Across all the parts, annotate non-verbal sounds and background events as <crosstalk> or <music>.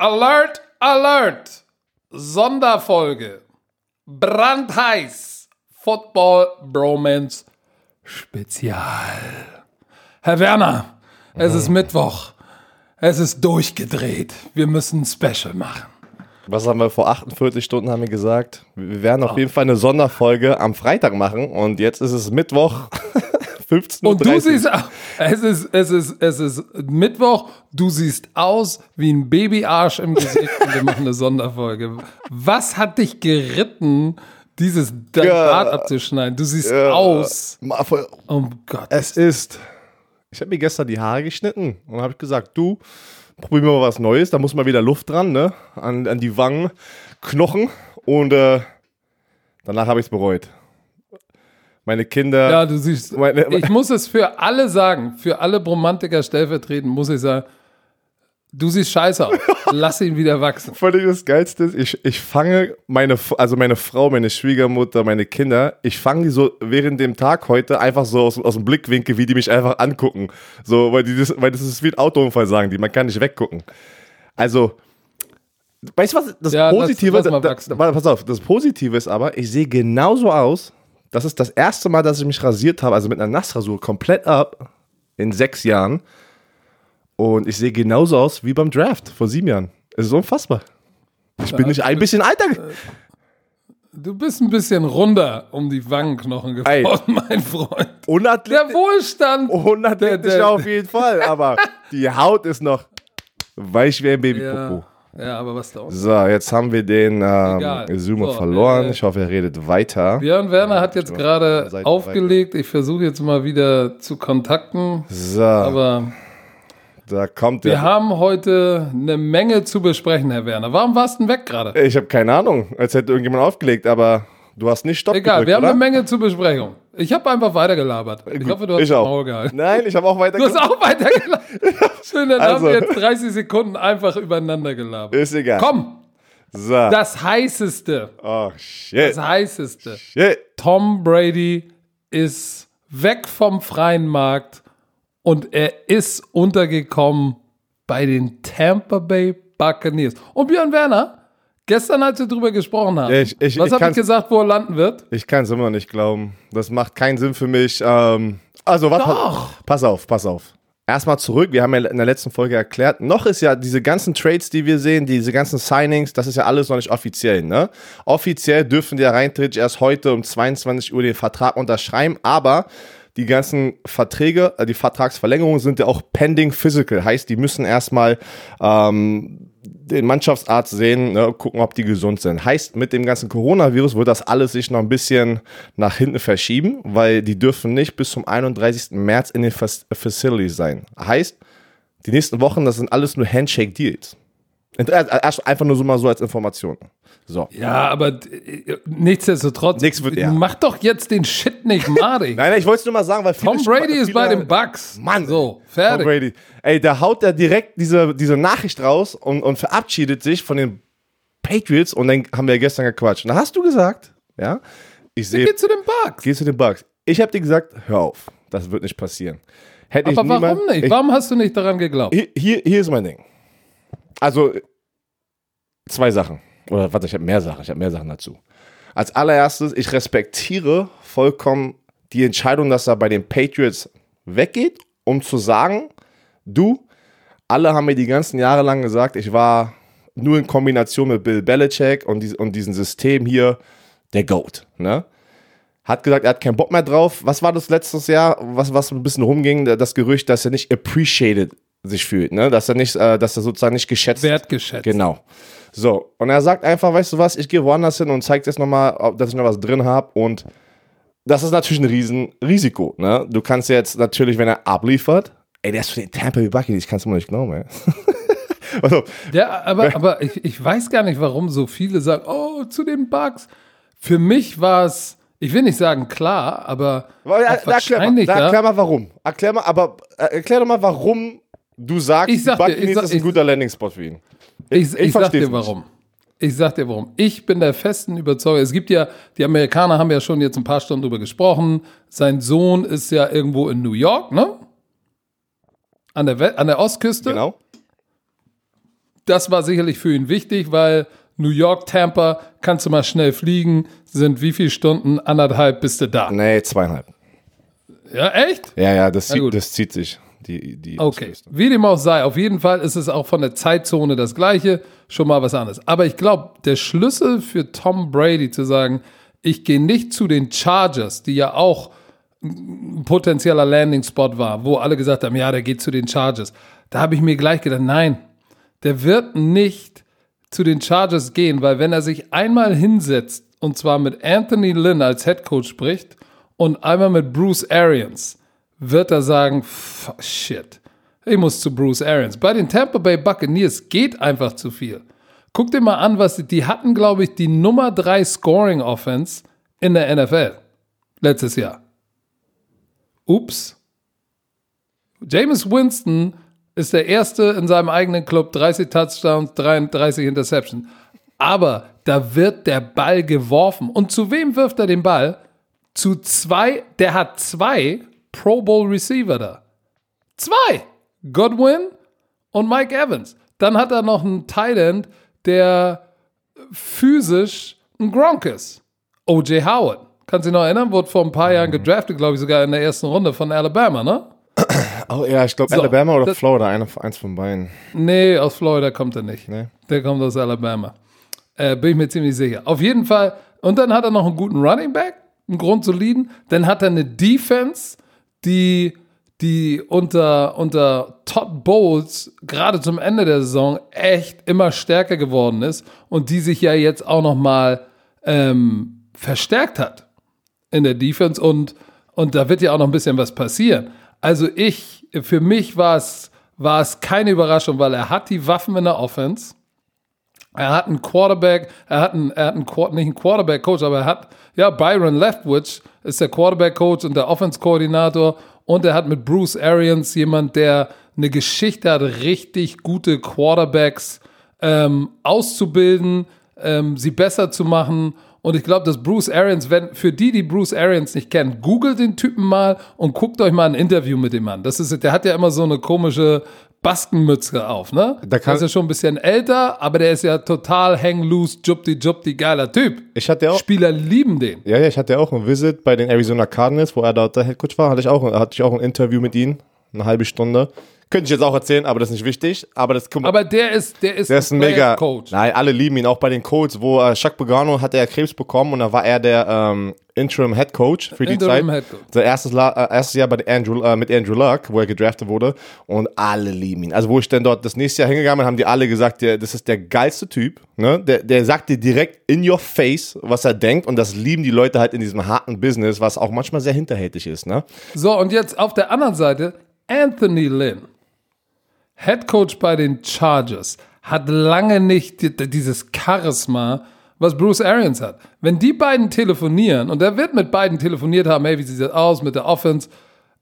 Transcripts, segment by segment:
Alert, Alert! Sonderfolge. Brandheiß. Football Bromance Spezial. Herr Werner, es ist Mittwoch. Es ist durchgedreht. Wir müssen ein Special machen. Was haben wir vor 48 Stunden haben wir gesagt? Wir werden auf jeden Fall eine Sonderfolge am Freitag machen und jetzt ist es Mittwoch. <laughs> 15.30 Und du siehst, es ist, es ist, es ist Mittwoch, du siehst aus wie ein Babyarsch im Gesicht und wir machen eine Sonderfolge. Was hat dich geritten, dieses Ja. Bart abzuschneiden? Du siehst Ja. aus. Oh Gott. Es ist. Ich habe mir gestern die Haare geschnitten und habe gesagt, du, probier mal was Neues. Da muss mal wieder Luft dran, ne? An, an die Wangen, Knochen und äh, danach habe ich es bereut. Meine Kinder. Ja, du siehst, Meine- ich muss es für alle sagen, für alle Bromantiker stellvertretend muss ich sagen, du siehst scheiße aus. <laughs> Lass ihn wieder wachsen. Völlig das Geilste ist, ich, ich fange meine, also meine Frau, meine Schwiegermutter, meine Kinder, ich fange die so während dem Tag heute einfach so aus, aus dem Blickwinkel, wie die mich einfach angucken. So, weil, die das, weil das ist wie ein Autounfall, sagen die, man kann nicht weggucken. Also, weißt du was, das Ja, lass- Positive, lass mal da- da- pass auf, das Positive ist aber, ich sehe genauso aus, das ist das erste Mal, dass ich mich rasiert habe, also mit einer Nassrasur, komplett ab, in sechs Jahren. Und ich sehe genauso aus wie beim Draft vor sieben Jahren. Es ist unfassbar. Ich bin nicht ein bisschen alter. ge- Du bist ein bisschen runder um die Wangenknochen Ey. geworden, <laughs> mein Freund. Der Unathletisch, Wohlstand. unathletisch der- der- auf jeden Fall, aber <laughs> die Haut ist noch weich wie ein Babypopo. Ja, ja, aber was da? So, jetzt haben wir den ähm, Zoomer So, verloren. äh, ich hoffe, er redet weiter. Björn Werner hat jetzt gerade aufgelegt. Ich versuche jetzt mal wieder zu kontakten. So, Aber da kommt wir der. haben heute eine Menge zu besprechen, Herr Werner. Warum warst du denn weg gerade? Ich habe keine Ahnung, als hätte irgendjemand aufgelegt, aber du hast nicht Stopp Egal, gedrückt, wir haben oder? eine Menge zu besprechen. Ich habe einfach weitergelabert. Ich hoffe, du hast ich auch. Maul gehalten. Nein, ich habe auch weiter Du hast auch weitergelabert. <laughs> Schön, dann haben Also. wir jetzt 30 Sekunden einfach übereinander gelabert. Ist egal. Komm, So. das heißeste, Oh, shit. das heißeste. Shit. Tom Brady ist weg vom freien Markt und er ist untergekommen bei den Tampa Bay Buccaneers. Und Björn Werner, gestern, als wir drüber gesprochen haben, Ich- ich- was habe ich gesagt, wo er landen wird? Ich kann es immer nicht glauben. Das macht keinen Sinn für mich. Ähm, also, was? Doch. Pass auf, pass auf. Erstmal zurück. Wir haben ja in der letzten Folge erklärt, noch ist ja diese ganzen Trades, die wir sehen, diese ganzen Signings, das ist ja alles noch nicht offiziell. Ne? Offiziell dürfen die ja rein erst heute um 22 Uhr den Vertrag unterschreiben, aber die ganzen Verträge, äh, die Vertragsverlängerungen sind ja auch pending physical. Heißt, die müssen erstmal ähm, den Mannschaftsarzt sehen, ne, gucken, ob die gesund sind. Heißt, mit dem ganzen Coronavirus wird das alles sich noch ein bisschen nach hinten verschieben, weil die dürfen nicht bis zum 31. März in den Fac- Facilities sein. Heißt, die nächsten Wochen, das sind alles nur Handshake-Deals. Äh, Erst einfach nur so mal so als Information. So. Ja, aber äh, nichtsdestotrotz, Nix wird- ja. mach doch jetzt den Shit nicht madig. <laughs> Nein, nein, ich wollte es nur mal sagen, weil viele Tom Brady ist viele- bei den Bucks. Mann. So, Tom fertig. Brady. Ey, da haut er direkt diese, diese Nachricht raus und, und verabschiedet sich von den Patriots und dann haben wir ja gestern gequatscht. Und da hast du gesagt, ja, ich sehe, Geht zu den Bucks. geh zu den Bucks. Ich habe dir gesagt, hör auf, das wird nicht passieren. Hätte Aber ich niemand, warum nicht? Ich, warum hast du nicht daran geglaubt? hier, hier, hier ist mein Ding. Also, zwei Sachen. Oder warte, ich habe mehr Sachen. Ich habe mehr Sachen dazu. Als allererstes, ich respektiere vollkommen die Entscheidung, dass er bei den Patriots weggeht, um zu sagen, du, alle haben mir die ganzen Jahre lang gesagt, ich war nur in Kombination mit Bill Belichick und, dies, und diesem System hier der GOAT. Ne? Hat gesagt, er hat keinen Bock mehr drauf. Was war das letztes Jahr, was, was ein bisschen rumging? Das Gerücht, dass er nicht appreciated sich fühlt, ne? dass er nicht, äh, dass er sozusagen nicht geschätzt Wertgeschätzt. Genau. So, und er sagt einfach, weißt du was, ich gehe woanders hin und zeige jetzt nochmal, dass ich noch was drin habe. Und das ist natürlich ein Riesenrisiko. Ne? Du kannst jetzt natürlich, wenn er abliefert, ey, der ist für den Tampa Bay Buccaneers, ich kann es mir nicht glauben, ey. <laughs> also, Ja, aber, aber ich, ich weiß gar nicht, warum so viele sagen, oh, zu den Bugs. Für mich war es, ich will nicht sagen klar, aber ja, da erklär, mal, erklär mal warum. Erklär mal, aber äh, erklär doch mal, warum du sagst, Ich sag ich Buccaneers sag- ist ein ich- guter Landing-Spot für ihn. Ich, ich, sag versteh's dir nicht. warum. Ich sag dir warum. Ich bin der festen Überzeugung. Es gibt ja, die Amerikaner haben ja schon jetzt ein paar Stunden drüber gesprochen. Sein Sohn ist ja irgendwo in New York, ne? An der, We an der Ostküste. Genau. das war sicherlich für ihn wichtig, weil New York, Tampa, kannst du mal schnell fliegen, sind wie viele Stunden? Anderthalb bist du da. Nee, zweieinhalb. Ja, echt? Ja, ja, das, zieht, das zieht sich. Die, die Okay, wie dem auch sei, auf jeden Fall ist es auch von der Zeitzone das gleiche, schon mal was anderes. Aber ich glaube, der Schlüssel für Tom Brady zu sagen, ich gehe nicht zu den Chargers, die ja auch ein potenzieller Landing-Spot war, wo alle gesagt haben, ja, der geht zu den Chargers. Da habe ich mir gleich gedacht, nein, der wird nicht zu den Chargers gehen, weil wenn er sich einmal hinsetzt und zwar mit Anthony Lynn als Head Coach spricht und einmal mit Bruce Arians, wird er sagen, "F- shit, ich muss zu Bruce Arians. Bei den Tampa Bay Buccaneers geht einfach zu viel. Guck dir mal an, was die, die hatten, glaube ich, die Nummer 3 Scoring Offense in der NFL letztes Jahr. Ups. Jameis Winston ist der erste in seinem eigenen Club, 30 Touchdowns, 33 Interceptions. Aber da wird der Ball geworfen. Und zu wem wirft er den Ball? Zu zwei, der hat zwei Pro Bowl Receiver da. Zwei! Godwin und Mike Evans. Dann hat er noch einen Thailand, der physisch ein Gronk ist. O.J. Howard. Kannst du dich noch erinnern? Wurde vor ein paar Jahren gedraftet, glaube ich, sogar in der ersten Runde von Alabama, ne? <clears throat> Oh ja, ich glaube So, Alabama oder das- Florida, einer, eins von beiden. Nee, aus Florida kommt er nicht. Nee. Der kommt aus Alabama. Äh, bin ich mir ziemlich sicher. Auf jeden Fall. Und dann hat er noch einen guten Running Back, einen grundsoliden. Dann hat er eine Defense, die, die unter, unter Todd Bowles gerade zum Ende der Saison echt immer stärker geworden ist und die sich ja jetzt auch noch mal ähm, verstärkt hat in der Defense und, und da wird ja auch noch ein bisschen was passieren. Also ich, für mich war es, war es keine Überraschung, weil er hat die Waffen in der Offense. Er hat einen Quarterback, er hat einen, er hat einen nicht einen Quarterback-Coach, aber er hat, ja, Byron Leftwich ist der Quarterback-Coach und der Offense-Koordinator und er hat mit Bruce Arians jemand, der eine Geschichte hat, richtig gute Quarterbacks ähm, auszubilden, ähm, sie besser zu machen. Und ich glaube, dass Bruce Arians, wenn, für die, die Bruce Arians nicht kennen, googelt den Typen mal und guckt euch mal ein Interview mit dem an. Das ist, der hat ja immer so eine komische Baskenmütze auf, ne? Da kann- der ist ja schon ein bisschen älter, aber der ist ja total hang loose, jupti jupti, geiler Typ. Ich hatte auch, Spieler lieben den. ja, ja, ich hatte auch ein Visit bei den Arizona Cardinals, wo er dort der Headcoach war. Hatte ich auch, hatte ich auch ein Interview mit ihm, eine halbe Stunde. Könnte ich jetzt auch erzählen, aber das ist nicht wichtig. Aber das guck mal, Aber der ist, der ist, Der ist ein mega Coach. Nein, alle lieben ihn, auch bei den Colts, wo äh, Chuck Pagano hatte er Krebs bekommen und da war er der ähm, Interim Head Coach für die Interim Zeit. Head Coach. Sein erstes, La äh, erstes Jahr bei Andrew, äh, mit Andrew Luck, wo er gedraftet wurde und alle lieben ihn. Also wo ich dann dort das nächste Jahr hingegangen bin, haben die alle gesagt, der, das ist der geilste Typ. Ne? Der, der sagt dir direkt in your face, was er denkt und das lieben die Leute halt in diesem harten Business, was auch manchmal sehr hinterhältig ist. Ne? So, und jetzt auf der anderen Seite, Anthony Lynn, Head Coach bei den Chargers, hat lange nicht die- dieses Charisma, was Bruce Arians hat. Wenn die beiden telefonieren, und er wird mit beiden telefoniert haben, hey, wie sieht das aus mit der Offense?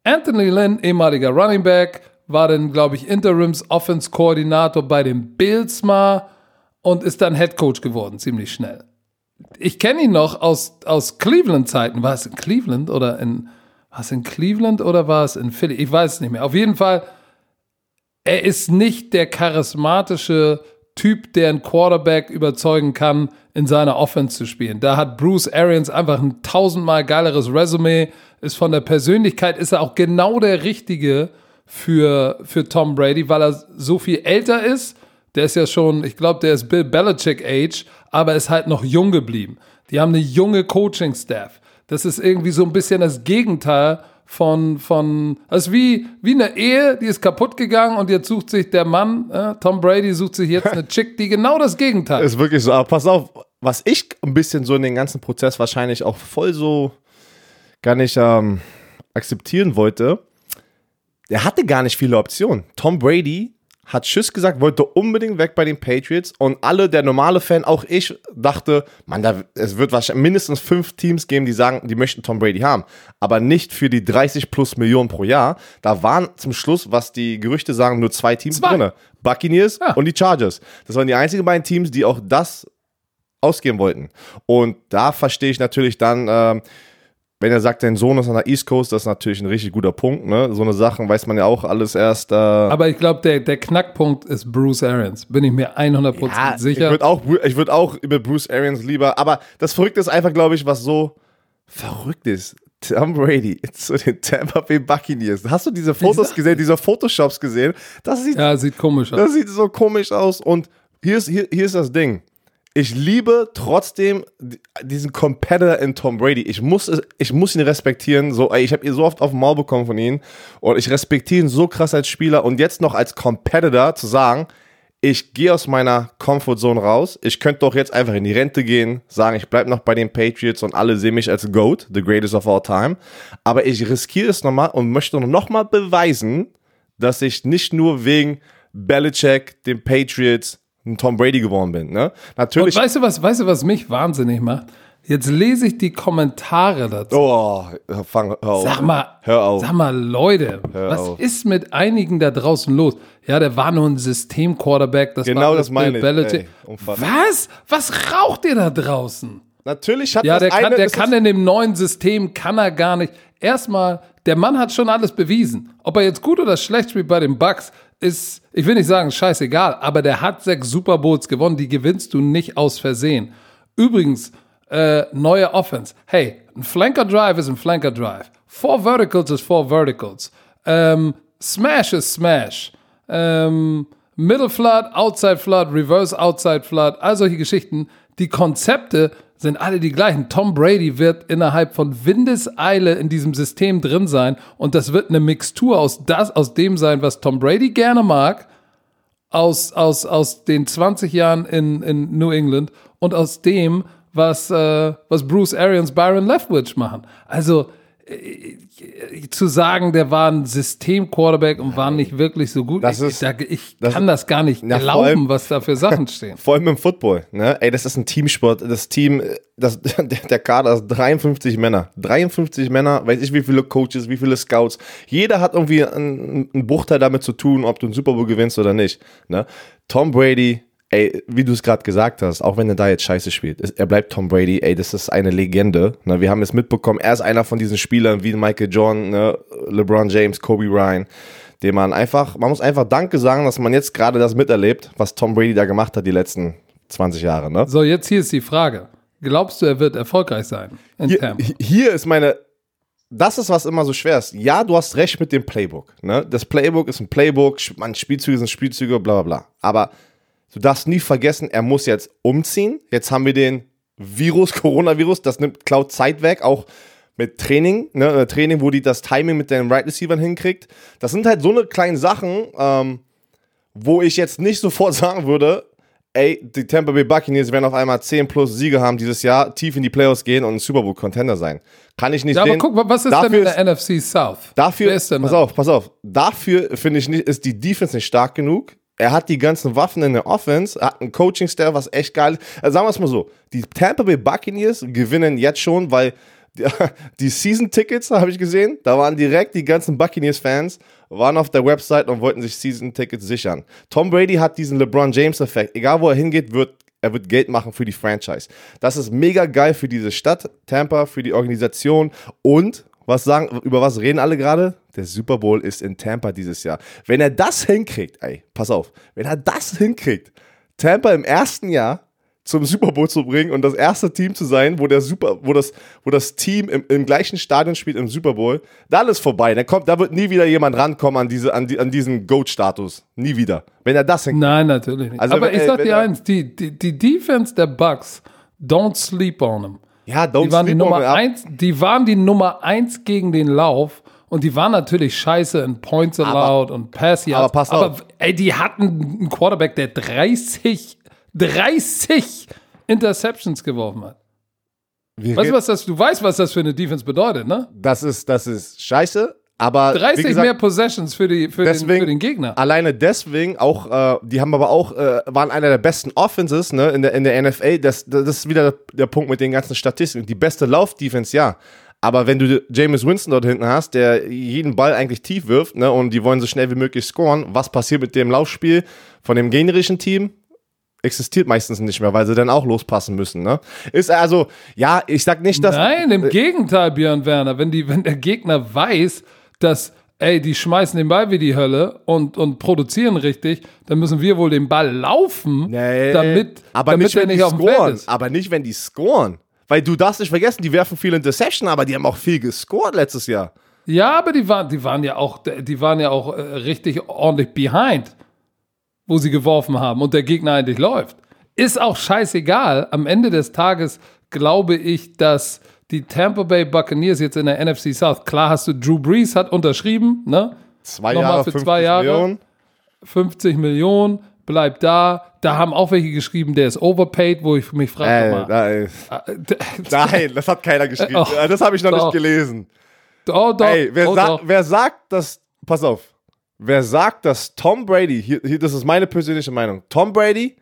Anthony Lynn, ehemaliger Running Back, war dann, glaube ich, Interims-Offense-Koordinator bei den Bills mal und ist dann Head Coach geworden, ziemlich schnell. Ich kenne ihn noch aus, aus Cleveland-Zeiten. War es in Cleveland oder in, war es in Cleveland oder war es in Philly? Ich weiß es nicht mehr. Auf jeden Fall, er ist nicht der charismatische Typ, der einen Quarterback überzeugen kann, in seiner Offense zu spielen. Da hat Bruce Arians einfach ein tausendmal geileres Resümee, ist von der Persönlichkeit, ist er auch genau der Richtige für, für Tom Brady, weil er so viel älter ist. Der ist ja schon, ich glaube, der ist Bill Belichick Age, aber ist halt noch jung geblieben. Die haben eine junge Coaching-Staff. Das ist irgendwie so ein bisschen das Gegenteil von, von, also wie, wie eine Ehe, die ist kaputt gegangen und jetzt sucht sich der Mann, äh, Tom Brady sucht sich jetzt eine <laughs> Chick, die genau das Gegenteil ist. Wirklich so. Aber pass auf, was ich ein bisschen so in den ganzen Prozess wahrscheinlich auch voll so gar nicht ähm, akzeptieren wollte, er hatte gar nicht viele Optionen. Tom Brady hat Tschüss gesagt, wollte unbedingt weg bei den Patriots und alle, der normale Fan, auch ich, dachte, man, da, es wird wahrscheinlich mindestens fünf Teams geben, die sagen, die möchten Tom Brady haben, aber nicht für die 30 plus Millionen pro Jahr. Da waren zum Schluss, was die Gerüchte sagen, nur zwei Teams Zwei. drinne. Buccaneers Ja. und die Chargers. Das waren die einzigen beiden Teams, die auch das ausgeben wollten. Und da verstehe ich natürlich dann, ähm, wenn er sagt, dein Sohn ist an der East Coast, das ist natürlich ein richtig guter Punkt. Ne? So eine Sachen weiß man ja auch alles erst. Äh, Aber ich glaube, der, der Knackpunkt ist Bruce Arians. Bin ich mir 100% ja, sicher. Ich würde auch, ich würd auch über Bruce Arians lieber. Aber das Verrückte ist einfach, glaube ich, was so verrückt ist. Tom Brady <laughs> zu den Tampa Bay Buccaneers. Hast du diese Fotos gesehen, diese Photoshops gesehen? Das sieht, ja, sieht komisch aus. Das sieht so komisch aus. Und hier ist, hier, hier ist das Ding ich liebe trotzdem diesen Competitor in Tom Brady. Ich muss, ich muss ihn respektieren. So, ey, ich habe ihn so oft auf den Maul bekommen von ihm und ich respektiere ihn so krass als Spieler und jetzt noch als Competitor zu sagen, ich gehe aus meiner Comfortzone raus. Ich könnte doch jetzt einfach in die Rente gehen, sagen, ich bleibe noch bei den Patriots und alle sehen mich als GOAT, the greatest of all time. Aber ich riskiere es nochmal und möchte nochmal beweisen, dass ich nicht nur wegen Belichick, den Patriots, ein Tom Brady geworden bin. Ne? Natürlich. Und weißt du was, weißt du, was mich wahnsinnig macht? Jetzt lese ich die Kommentare dazu. Oh, fang, hör auf. Sag mal, hör auf. Sag mal, Leute, Hör was auf. ist mit einigen da draußen los? Ja, der war nur ein System-Quarterback. Das Genau war das meine ich, was? Was raucht ihr da draußen? Natürlich hat Ja, das der kann, eine, der kann das, in dem neuen System, kann er gar nicht. Erstmal, der Mann hat schon alles bewiesen. Ob er jetzt gut oder schlecht spielt bei den Bucks, ist, ich will nicht sagen, scheißegal, aber der hat sechs Super Bowls gewonnen, die gewinnst du nicht aus Versehen. Übrigens, äh, neue Offense. Hey, ein Flanker Drive ist ein Flanker Drive. Four Verticals ist Four Verticals. Ähm, Smash ist Smash. Ähm, Middle Flood, Outside Flood, Reverse Outside Flood, all solche Geschichten. Die Konzepte sind alle die gleichen. Tom Brady wird innerhalb von Windeseile in diesem System drin sein und das wird eine Mixtur aus, das, aus dem sein, was Tom Brady gerne mag, aus, aus, aus den 20 Jahren in, in New England und aus dem, was, äh, was Bruce Arians, Byron Leftwich machen. Also zu sagen, der war ein System-Quarterback und war nicht wirklich so gut. Das ich, ist- ich, ich das- kann das gar nicht vor glauben, allem- was da für Sachen stehen. <laughs> vor allem im Football, ne? Ey, das ist ein Teamsport. Das Team, das, <laughs> der, der Kader ist 53 Männer. 53 Männer, weiß ich wie viele Coaches, wie viele Scouts. Jeder hat irgendwie einen, einen Bruchteil damit zu tun, ob du einen Super Bowl gewinnst oder nicht. Ne? Tom Brady, ey, wie du es gerade gesagt hast, auch wenn er da jetzt scheiße spielt, ist- er bleibt Tom Brady, ey, das ist eine Legende. Ne? Wir haben es mitbekommen, er ist einer von diesen Spielern wie Michael Jordan, ne? LeBron James, Kobe Ryan, dem man einfach, man muss einfach Danke sagen, dass man jetzt gerade das miterlebt, was Tom Brady da gemacht hat die letzten 20 Jahre. Ne? So, jetzt hier ist die Frage. Glaubst du, er wird erfolgreich sein in Hier, Tampa? hier ist meine. Das ist, was immer so schwer ist. Ja, du hast recht mit dem Playbook. Ne? Das Playbook ist ein Playbook, man, Spielzüge sind Spielzüge, bla bla bla. Aber du darfst nie vergessen, er muss jetzt umziehen. Jetzt haben wir den Virus, <laughs> Coronavirus, das nimmt Cloud Zeit weg, auch mit Training, ne? äh, Training, wo die das Timing mit den Right Receivern hinkriegt. Das sind halt so eine kleinen Sachen, ähm, wo ich jetzt nicht <laughs> sofort sagen würde, ey, die Tampa Bay Buccaneers werden auf einmal 10 plus Siege haben dieses Jahr, tief in die Playoffs gehen und ein Super Bowl Contender sein. Kann ich nicht Ja, aber sehen. guck mal, was ist Dafür denn in ist- der NFC South? Dafür, ist pass auf, pass auf. Dafür finde ich nicht, ist die Defense nicht stark genug. Er hat die ganzen Waffen in der Offense, hat einen Coaching-Staff, was echt geil ist. Also sagen wir es mal so: Die Tampa Bay Buccaneers gewinnen jetzt schon, weil die, <laughs> die Season-Tickets, habe ich gesehen, da waren direkt die ganzen Buccaneers-Fans, waren auf der Website und wollten sich Season-Tickets sichern. Tom Brady hat diesen LeBron James-Effekt. Egal wo er hingeht, wird er wird Geld machen für die Franchise. Das ist mega geil für diese Stadt, Tampa, für die Organisation und was sagen, über was reden alle gerade? Der Super Bowl ist in Tampa dieses Jahr. Wenn er das hinkriegt, ey, pass auf, wenn er das hinkriegt, Tampa im ersten Jahr zum Super Bowl zu bringen und das erste Team zu sein, wo der Super, wo das, wo das Team im, im gleichen Stadion spielt im Super Bowl, dann ist vorbei. Dann kommt, da wird nie wieder jemand rankommen an diese, an, die, an diesen Goat-Status. Nie wieder. Wenn er das hinkriegt. Nein, natürlich nicht. Also, aber wenn- ich sag dir eins, die, die, die Defense der Bucks, don't sleep on them. Ja, don't Die waren die Nummer eins, die waren die Nummer eins gegen den Lauf und die waren natürlich scheiße in Points allowed und Pass Yards. aber pass aber auf. ey, die hatten einen Quarterback, der 30, 30 Interceptions geworfen hat. Wir Weißt was das, du weißt, was das für eine Defense bedeutet, ne? Das ist, das ist scheiße, aber. wie 30 gesagt, mehr Possessions für, die, für, den, deswegen- für den Gegner. Alleine deswegen auch, äh, die haben aber auch, äh, waren einer der besten Offenses ne, in, der, in der NFL. Das, das ist wieder der Punkt mit den ganzen Statistiken. Die beste Lauf-Defense, ja. Aber wenn du James Winston dort hinten hast, der jeden Ball eigentlich tief wirft ne, und die wollen so schnell wie möglich scoren, was passiert mit dem Laufspiel von dem gegnerischen Team? existiert meistens nicht mehr, weil sie dann auch lospassen müssen. Ne? Ist also, ja, ich sag nicht, dass. Nein, im Gegenteil, Björn Werner. Wenn, die, wenn der Gegner weiß, dass, ey, die schmeißen den Ball wie die Hölle und, und produzieren richtig, dann müssen wir wohl den Ball laufen, Nee, damit, aber damit nicht, er wenn nicht auf dem Feld scoren. ist. Aber nicht, wenn die scoren. Weil du darfst nicht vergessen, die werfen viel Interception, aber die haben auch viel gescored letztes Jahr. Ja, aber die waren, die waren ja auch, die waren ja auch äh, richtig ordentlich behind, wo sie geworfen haben und der Gegner eigentlich läuft. Ist auch scheißegal. Am Ende des Tages glaube ich, dass die Tampa Bay Buccaneers jetzt in der NFC South, klar hast du, Drew Brees hat unterschrieben, ne? Zwei Nochmal Jahre, für 50 zwei Jahre. Millionen. 50 Millionen, bleibt da. Da haben auch welche geschrieben, der ist overpaid, wo ich mich frage, Äh, ist, <laughs> äh, nein, das hat keiner geschrieben. Oh, das habe ich noch doch. nicht gelesen. oh, doch, Ey, wer, oh, sa doch. wer sagt, dass, pass auf, wer sagt, dass Tom Brady, hier, hier, das ist meine persönliche Meinung, Tom Brady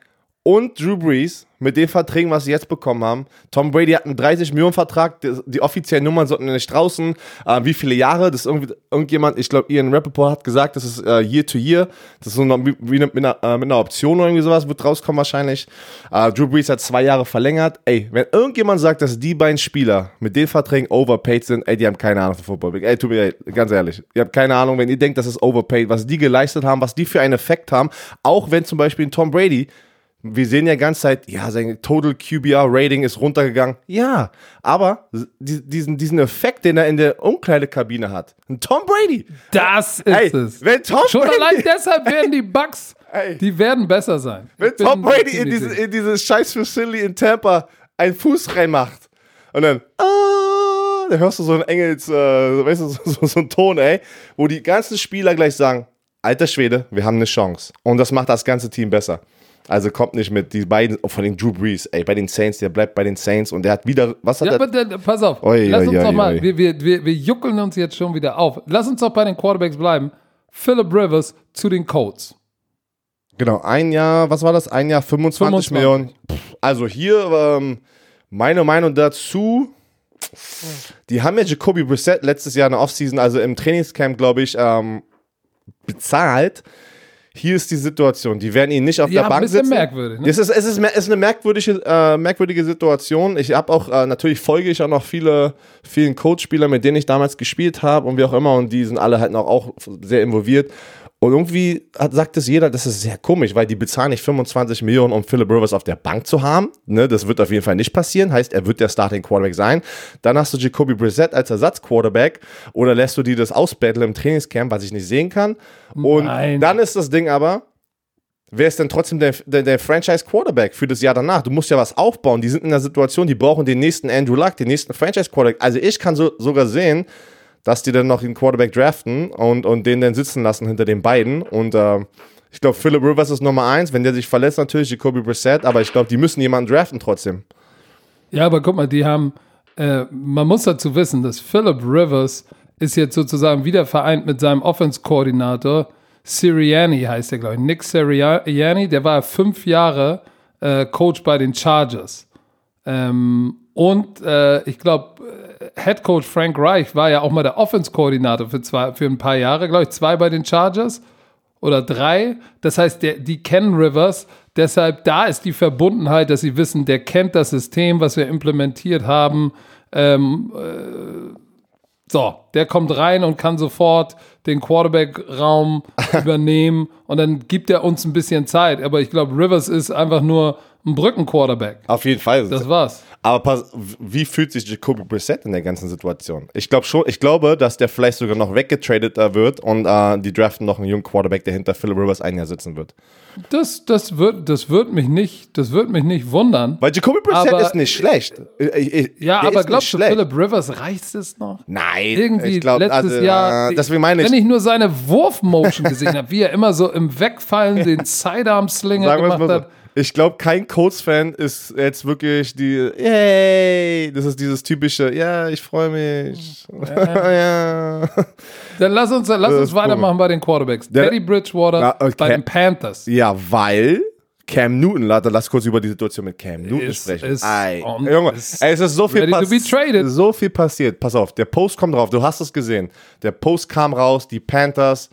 und Drew Brees mit den Verträgen, was sie jetzt bekommen haben, Tom Brady hat einen 30 Millionen Vertrag, die, die offiziellen Nummern sollten nicht draußen, äh, wie viele Jahre, das irgendwie, irgendjemand, ich glaube Ian Rappaport hat gesagt, das ist äh, Year to Year, das ist so noch wie, eine, mit, einer, äh, mit einer Option oder irgendwie sowas, wird rauskommen wahrscheinlich. Äh, Drew Brees hat zwei Jahre verlängert, ey, wenn irgendjemand sagt, dass die beiden Spieler mit den Verträgen overpaid sind, ey, die haben keine Ahnung von Football. Ey, tut mir leid, ganz ehrlich, ihr habt keine Ahnung, wenn ihr denkt, das ist overpaid, was die geleistet haben, was die für einen Effekt haben, auch wenn zum Beispiel Tom Brady wir sehen ja ganz Zeit, ja, sein Total QBR Rating ist runtergegangen. Ja, aber die, diesen, diesen Effekt, den er in der Umkleidekabine hat. Ein Tom Brady. Das ist Ey, es. wenn Tom Schon Brady, allein deshalb werden die Bucks, <laughs> Ey. die werden besser sein. wenn Ich Tom Brady in, diese, in dieses scheiß Facility in Tampa einen Fuß reinmacht und dann, ah, da hörst du so einen Engels, äh, weißt du, <laughs> so, so, so einen Ton, ey, wo die ganzen Spieler gleich sagen, alter Schwede, wir haben eine Chance. Und das macht das ganze Team besser. Also kommt nicht mit die beiden, oh, von den Drew Brees, ey, bei den Saints, der bleibt bei den Saints und der hat wieder, was hat Ja, er? dann, pass auf, Oi, lass oi, uns oi, doch mal, wir, wir, wir, wir juckeln uns jetzt schon wieder auf. Lass uns doch bei den Quarterbacks bleiben. Philip Rivers zu den Colts. Genau, ein Jahr, was war das? Ein Jahr 25, 25. Millionen. Pff, Also hier, ähm, meine Meinung dazu, die haben ja Jacoby Brissett letztes Jahr in der Offseason, also im Trainingscamp, glaube ich, ähm, bezahlt. Hier ist die Situation, die werden ihn nicht auf Ja, der Bank sitzen. merkwürdig, ne? Es ist, es ist, es ist eine merkwürdige, äh, merkwürdige Situation. Ich habe auch, äh, natürlich folge ich auch noch viele, vielen Coach-Spieler, mit denen ich damals gespielt habe und wie auch immer und die sind alle halt noch auch sehr involviert. Und irgendwie hat, sagt es jeder, das ist sehr komisch, weil die bezahlen nicht 25 Millionen, um Philip Rivers auf der Bank zu haben. Ne, das wird auf jeden Fall nicht passieren. Heißt, er wird der Starting Quarterback sein. Dann hast du Jacoby Brissett als Ersatz-Quarterback oder lässt du die das ausbattlen im Trainingscamp, was ich nicht sehen kann. Und Nein. dann ist das Ding aber, wer ist denn trotzdem der, der, der Franchise-Quarterback für das Jahr danach? Du musst ja was aufbauen. Die sind in der Situation, die brauchen den nächsten Andrew Luck, den nächsten Franchise-Quarterback. Also ich kann so, sogar sehen, dass die dann noch einen Quarterback draften und, und den dann sitzen lassen hinter den beiden. Und äh, ich glaube, Philip Rivers ist Nummer eins. Wenn der sich verletzt, natürlich Jacoby Brissett, aber ich glaube, die müssen jemanden draften trotzdem. Ja, aber guck mal, die haben, äh, man muss dazu wissen, dass Philip Rivers ist jetzt sozusagen wieder vereint mit seinem Offense-Koordinator. Sirianni heißt der, glaube ich. Nick Sirianni, der war fünf Jahre äh, Coach bei den Chargers. Ähm, und äh, ich glaube, Head Coach Frank Reich war ja auch mal der Offense-Koordinator für, zwei, für ein paar Jahre, glaube ich, zwei bei den Chargers oder drei. Das heißt, der, die kennen Rivers. Deshalb, da ist die Verbundenheit, dass sie wissen, der kennt das System, was wir implementiert haben. Ähm, äh, so, der kommt rein und kann sofort den Quarterback-Raum <laughs> übernehmen und dann gibt er uns ein bisschen Zeit. Aber ich glaube, Rivers ist einfach nur ein Brücken-Quarterback. Auf jeden Fall. Das war's. Aber pass, wie fühlt sich Jacoby Brissett in der ganzen Situation? Ich glaube schon, ich glaube, dass der vielleicht sogar noch weggetradet äh, wird und äh, die draften noch einen jungen Quarterback, der hinter Philip Rivers ein Jahr sitzen wird. Das, das, wird, das, wird mich nicht, das wird mich nicht wundern. Weil Jacoby Brissett Aber- ist nicht schlecht. Ich- ich- Ja, der aber ist glaubst du. Philip Rivers reicht es noch? Nein, Irgendwie ich glaub, letztes also, Jahr, äh, deswegen meine ich, wenn ich nur seine Wurfmotion gesehen habe, wie er immer so im Wegfallen <laughs> den Sidearm-Slinger gemacht mal so. Ich glaube, kein Colts-Fan ist jetzt wirklich die, yay, das ist dieses typische, ja, ich freue mich. <laughs> ja. Dann lass uns, lass Das uns weitermachen bei den Quarterbacks. Der- Teddy Bridgewater Ja, okay. bei den Panthers. Ja, weil Cam Newton, Leute, lass kurz über die Situation mit Cam Newton Ist- sprechen. ist Ei, Junge, ist ey, es ist so viel, traded. so viel passiert. Pass auf, der Post kommt drauf, du hast es gesehen. Der Post kam raus, die Panthers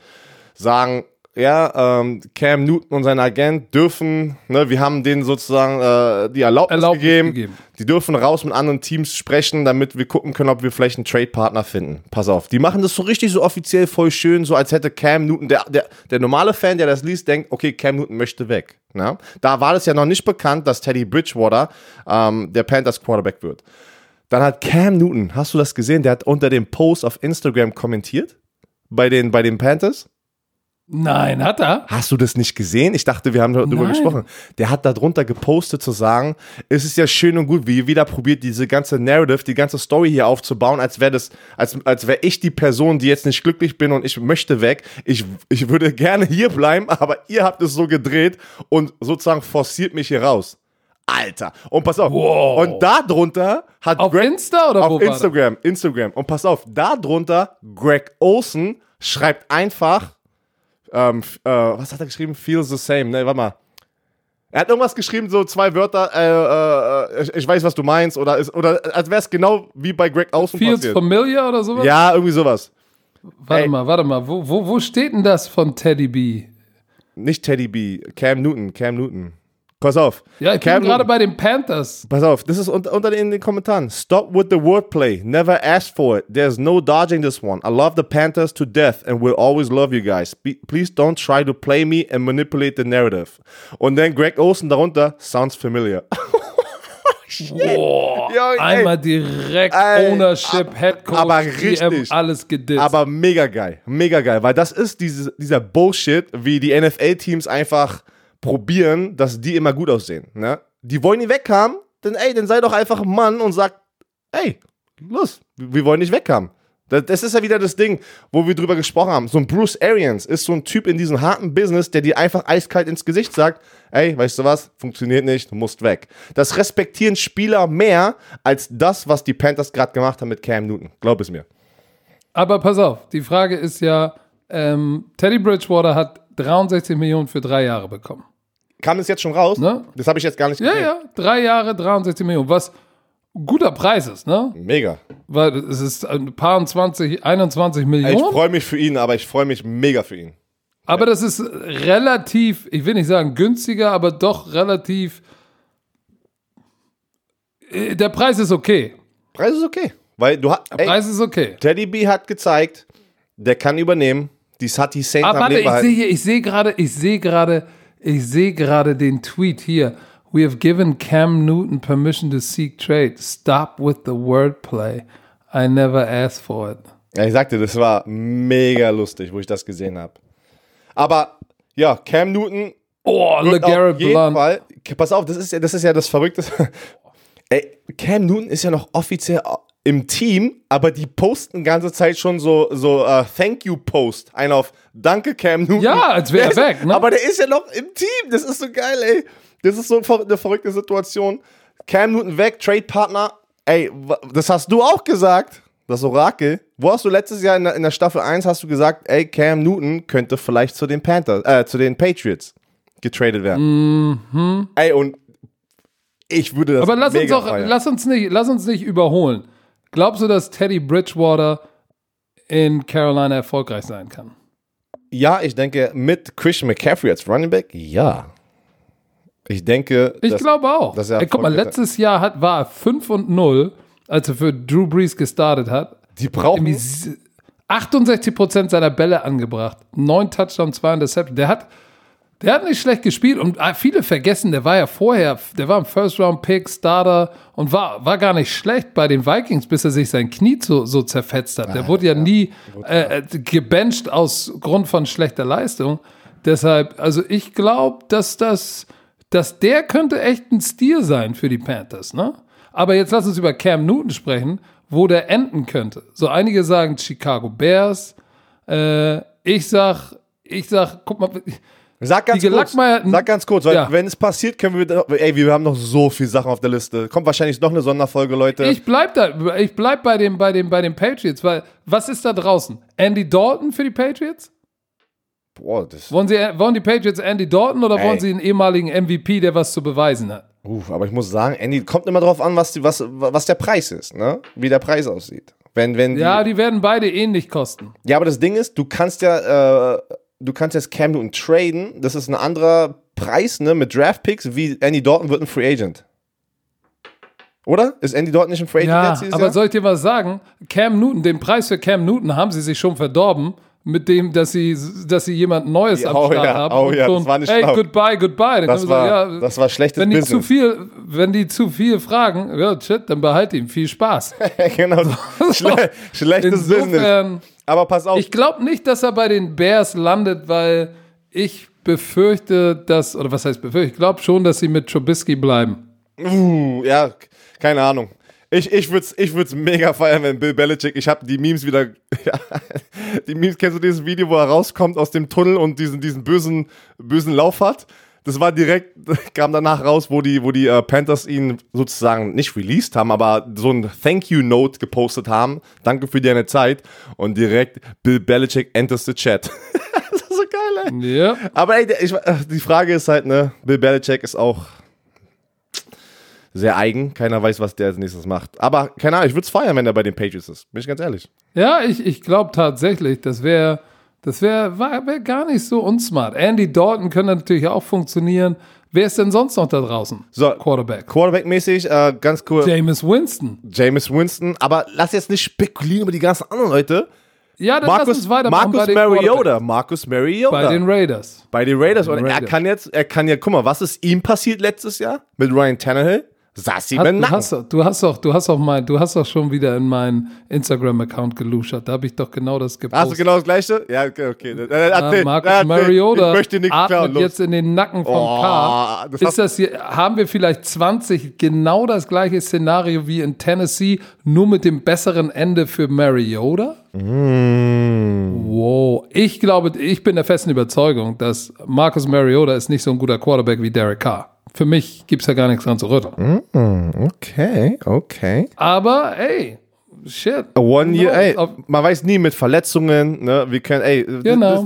sagen, ja, ähm, Cam Newton und sein Agent dürfen, ne, wir haben denen sozusagen äh, die Erlaubnis, Erlaubnis gegeben, gegeben. die dürfen raus mit anderen Teams sprechen, damit wir gucken können, ob wir vielleicht einen Trade-Partner finden. Pass auf, die machen das so richtig so offiziell voll schön, so als hätte Cam Newton, der, der, der normale Fan, der das liest, denkt, okay, Cam Newton möchte weg. Ne? Da war das ja noch nicht bekannt, dass Teddy Bridgewater ähm, der Panthers Quarterback wird. Dann hat Cam Newton, hast du das gesehen, der hat unter dem Post auf Instagram kommentiert bei den, bei den Panthers. Nein, hat er? Hast du das nicht gesehen? Ich dachte, wir haben darüber Nein. gesprochen. Der hat darunter gepostet zu sagen, es ist ja schön und gut, wie ihr wieder probiert, diese ganze Narrative, die ganze Story hier aufzubauen, als wäre das, als, als wäre ich die Person, die jetzt nicht glücklich bin und ich möchte weg. Ich, ich würde gerne hier bleiben, aber ihr habt es so gedreht und sozusagen forciert mich hier raus. Alter. Und pass auf. Wow. Und darunter hat Auf Greg, Insta oder auf? Instagram, Instagram. Und pass auf, darunter Greg Olson schreibt einfach, ähm, äh, was hat er geschrieben? Feels the same. Ne, warte mal. Er hat irgendwas geschrieben, so zwei Wörter, äh, äh, ich, ich weiß, was du meinst, oder, ist, oder als wäre es genau wie bei Greg Olson Feels passiert. familiar oder sowas? Ja, irgendwie sowas. Warte Ey. mal, warte mal. Wo, wo, wo steht denn das von Teddy B? Nicht Teddy B, Cam Newton, Cam Newton. Pass auf. Ja, ich Cam bin gerade bei den Panthers. Pass auf, das ist unter, unter in den Kommentaren. Stop with the wordplay. Never ask for it. There's no dodging this one. I love the Panthers to death and will always love you guys. Be please don't try to play me and manipulate the narrative. Und dann Greg Olsen darunter. Sounds familiar. <laughs> Boah, ey. einmal direkt Ey, Ownership, ab- Head Coach, aber GM, richtig. alles gedisst. Aber mega geil. Mega geil. Weil das ist diese, dieser Bullshit, wie die NFL-Teams einfach probieren, dass die immer gut aussehen. Ne? Die wollen nie weghaben, dann ey, dann sei doch einfach ein Mann und sag, ey, los, wir wollen nicht weghaben. Das, das ist ja wieder das Ding, wo wir drüber gesprochen haben. So ein Bruce Arians ist so ein Typ in diesem harten Business, der dir einfach eiskalt ins Gesicht sagt, ey, weißt du was, funktioniert nicht, du musst weg. Das respektieren Spieler mehr als das, was die Panthers gerade gemacht haben mit Cam Newton. Glaub es mir. Aber pass auf, die Frage ist ja, ähm, Teddy Bridgewater hat 63 Millionen für drei Jahre bekommen. Kam das jetzt schon raus? Ne? Das habe ich jetzt gar nicht Ja, ja, drei Jahre, 63 Millionen, was ein guter Preis ist, ne? Mega. Weil es ist ein paar 20, 21 Ey, Ich Millionen. freue mich für ihn, aber ich freue mich mega für ihn. Aber das ist relativ, ich will nicht sagen günstiger, aber doch relativ. äh, Der Preis ist okay. Preis ist okay. Weil du hast. Preis ist okay. Teddy B hat gezeigt, der kann übernehmen. Die Sati Saint Aber am warte, ich sehe ich sehe gerade, ich sehe gerade, ich sehe gerade den Tweet hier. We have given Cam Newton permission to seek trade. Stop with the wordplay. I never asked for it. Ja, ich sagte, das war mega lustig, wo ich das gesehen habe. Aber ja, Cam Newton Oh, LeGarrette Blunt. Fall. Pass auf, das ist ja das, ist ja das Verrückte. <laughs> Ey, Cam Newton ist ja noch offiziell im Team, aber die posten die ganze Zeit schon so, so uh, Thank You Post. Ein auf Danke, Cam Newton. Ja, als wäre er weg, ne? Aber der ist ja noch im Team. Das ist so geil, ey. Das ist so eine verrückte Situation. Cam Newton weg, Trade-Partner. Ey, wa- das hast du auch gesagt. Das Orakel. Wo hast du letztes Jahr in der, in der Staffel 1 hast du gesagt, ey, Cam Newton könnte vielleicht zu den Panthers, äh, zu den Patriots getradet werden. Ey, und ich würde das Aber lass uns auch, feiern. lass uns nicht, lass uns nicht überholen. Glaubst du, dass Teddy Bridgewater in Carolina erfolgreich sein kann? Ja, ich denke, mit Christian McCaffrey als Running Back, ja. Ich denke, Ich dass- glaube auch. dass er Ey, guck mal, letztes Jahr hat, war er 5 und 0, als er für Drew Brees gestartet hat. die brauchen. Irgendwie s- 68% seiner Bälle angebracht. Neun Touchdowns, zwei Interceptions. Der hat, der hat nicht schlecht gespielt und ah, viele vergessen, der war ja vorher, der war ein First-Round-Pick, Starter und war, war gar nicht schlecht bei den Vikings, bis er sich sein Knie so, so zerfetzt hat. Der wurde ja, nie äh, äh, gebencht aus Grund von schlechter Leistung. Deshalb, also ich glaube, dass das, dass der könnte echt ein Stil sein für die Panthers, ne? Aber jetzt lass uns über Cam Newton sprechen, wo der enden könnte. So einige sagen Chicago Bears. Äh, ich sag, ich sag, guck mal, Sag ganz kurz, sag ganz kurz, weil Ja. wenn es passiert, können wir, ey, wir haben noch so viele Sachen auf der Liste. Kommt wahrscheinlich noch eine Sonderfolge, Leute. ich bleib da, ich bleib bei dem, bei dem, bei den Patriots, weil was ist da draußen? Andy Dalton für die Patriots? Boah, das, Wollen, sie, wollen die Patriots Andy Dalton oder Ey. wollen sie einen ehemaligen MVP, der was zu beweisen hat? uff, aber ich muss sagen, Andy, kommt immer drauf an, was, die, was, was der Preis ist, ne? Wie der Preis aussieht. Wenn, wenn die, Ja, die werden beide ähnlich kosten. ja, aber das Ding ist, du kannst ja, äh, du kannst jetzt Cam Newton traden. Das ist ein anderer Preis, ne, mit Draft Picks, wie Andy Dalton wird ein Free Agent. Oder? Ist Andy Dalton nicht ein Free Agent Ja, jetzt dieses aber Jahr? soll ich dir was sagen? Cam Newton, den Preis für Cam Newton haben sie sich schon verdorben. Mit dem, dass sie, dass sie jemand Neues am oh Start ja, haben. oh ja, schon, das war nicht hey, schlau. goodbye, goodbye. Dann Das war, sagen, ja, das war schlechtes wenn die Business. zu viel, wenn die zu viel fragen, ja, shit, dann behalte ihm viel Spaß. <laughs> genau. <laughs> Schle schlechtes Business. Aber pass auf. ich glaube nicht, dass er bei den Bears landet, weil ich befürchte, dass, oder was heißt befürchte, ich glaube schon, dass sie mit Trubisky bleiben. Uh, ja, keine Ahnung. Ich, ich würde es ich würd's mega feiern, wenn Bill Belichick, ich habe die Memes wieder, <laughs> ja, die Memes, kennst du dieses Video, wo er rauskommt aus dem Tunnel und diesen, diesen bösen, bösen Lauf hat? Das war direkt, <laughs> kam danach raus, wo die, wo die äh, Panthers ihn sozusagen nicht released haben, aber so ein Thank-You-Note gepostet haben. Danke für deine Zeit. Und direkt Bill Belichick enters the chat. <laughs> das ist so geil, ey. Ja. Aber ey, ich, äh, die Frage ist halt, ne, Bill Belichick ist auch sehr eigen. Keiner weiß, was der als nächstes macht. Aber keine Ahnung, ich würde es feiern, wenn er bei den Patriots ist. Bin ich ganz ehrlich. Ja, ich, ich glaube tatsächlich, das wäre das wär, war- wär gar nicht so unsmart. Andy Dalton könnte natürlich auch funktionieren. Wer ist denn sonst noch da draußen? So. Quarterback. Quarterback-mäßig, äh, ganz cool. Jameis Winston. Jameis Winston. Aber lass jetzt nicht spekulieren über die ganzen anderen Leute. Ja, dann lass Marcus, uns weitermachen Marcus bei Mariota. Marcus Mariota. Bei den Raiders. Bei den Raiders. Und er Raiders. kann jetzt, er kann ja, guck mal, was ist ihm passiert letztes Jahr mit Ryan Tannehill? Saß ihm Hat, im du, Nacken. hast, doch- du hast doch, du hast doch mein, du hast doch schon wieder in meinen Instagram-Account geluschert. Da habe ich doch genau das gepostet. Hast du genau das gleiche? Ja, okay. okay. Äh, erzähl, Marcus erzähl. Mariota Ich möchte nichts atmet. Los. jetzt in den Nacken vom Oh, K. Ist das hier, haben wir vielleicht 20 genau das gleiche Szenario wie in Tennessee, nur mit dem besseren Ende für Mariota? Mm. Wow. Ich glaube, ich bin der festen Überzeugung, dass Marcus Mariota ist nicht so ein guter Quarterback wie Derek Carr. Für mich gibt es ja gar nichts dran zu rütteln. Okay, okay. Aber, ey, shit. One year, ey, man weiß nie mit Verletzungen, ne, wir können, ey, Genau. das,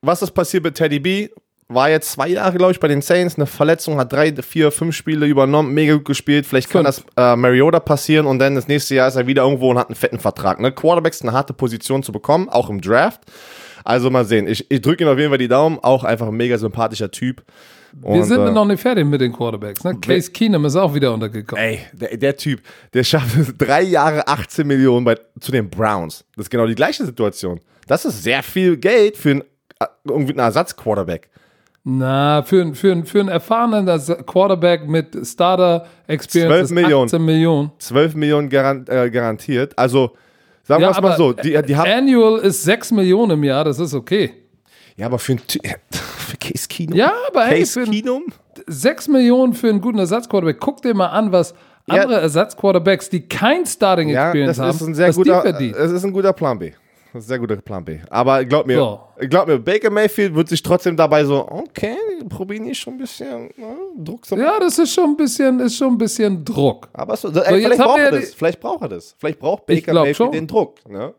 was ist passiert mit Teddy B? War jetzt zwei Jahre, glaube ich, bei den Saints, eine Verletzung, hat drei, vier, fünf Spiele übernommen, mega gut gespielt. Vielleicht kann Fünf. das äh, Mariota passieren und dann das nächste Jahr ist er wieder irgendwo und hat einen fetten Vertrag. Ne? Quarterbacks eine harte Position zu bekommen, auch im Draft. Also mal sehen. Ich, ich drücke ihm auf jeden Fall die Daumen. Auch einfach ein mega sympathischer Typ. Wir Und, sind äh, noch nicht fertig mit den Quarterbacks. Ne? Case Keenum ist auch wieder untergekommen. Ey, der, der Typ, der schafft es <laughs> drei Jahre 18 Millionen bei, zu den Browns. Das ist genau die gleiche Situation. Das ist sehr viel Geld für einen, äh, irgendwie einen Ersatzquarterback. Na, für, einen- für, für einen erfahrenen Quarterback mit Starter-Experience 12 ist Millionen. 18 Millionen. 12 Millionen äh, garantiert. Also, sagen wir es mal so. Die, die haben, Annual ist 6 Millionen im Jahr, das ist okay. ja, aber für, einen Ty- <laughs> <laughs> für Case Keenum. Ja, aber hey, Case für Keenum? 6 Millionen für einen guten Ersatzquarterback. Guck dir mal an, was Ja. andere Ersatzquarterbacks, die kein Ja, Starting-Experience das haben, ist ein sehr guter, es ist ein guter Plan B. Das ist ein sehr guter Plan B. Aber glaub mir, So. glaub mir, Baker Mayfield wird sich trotzdem dabei so, okay, probieren die schon ein bisschen ne, Druck zu Ja, das ist schon ein bisschen, ist schon ein bisschen Druck. Aber so, ey, jetzt vielleicht braucht er ja das. Vielleicht braucht er das. Vielleicht braucht Ich Baker Mayfield schon. den Druck. Ne?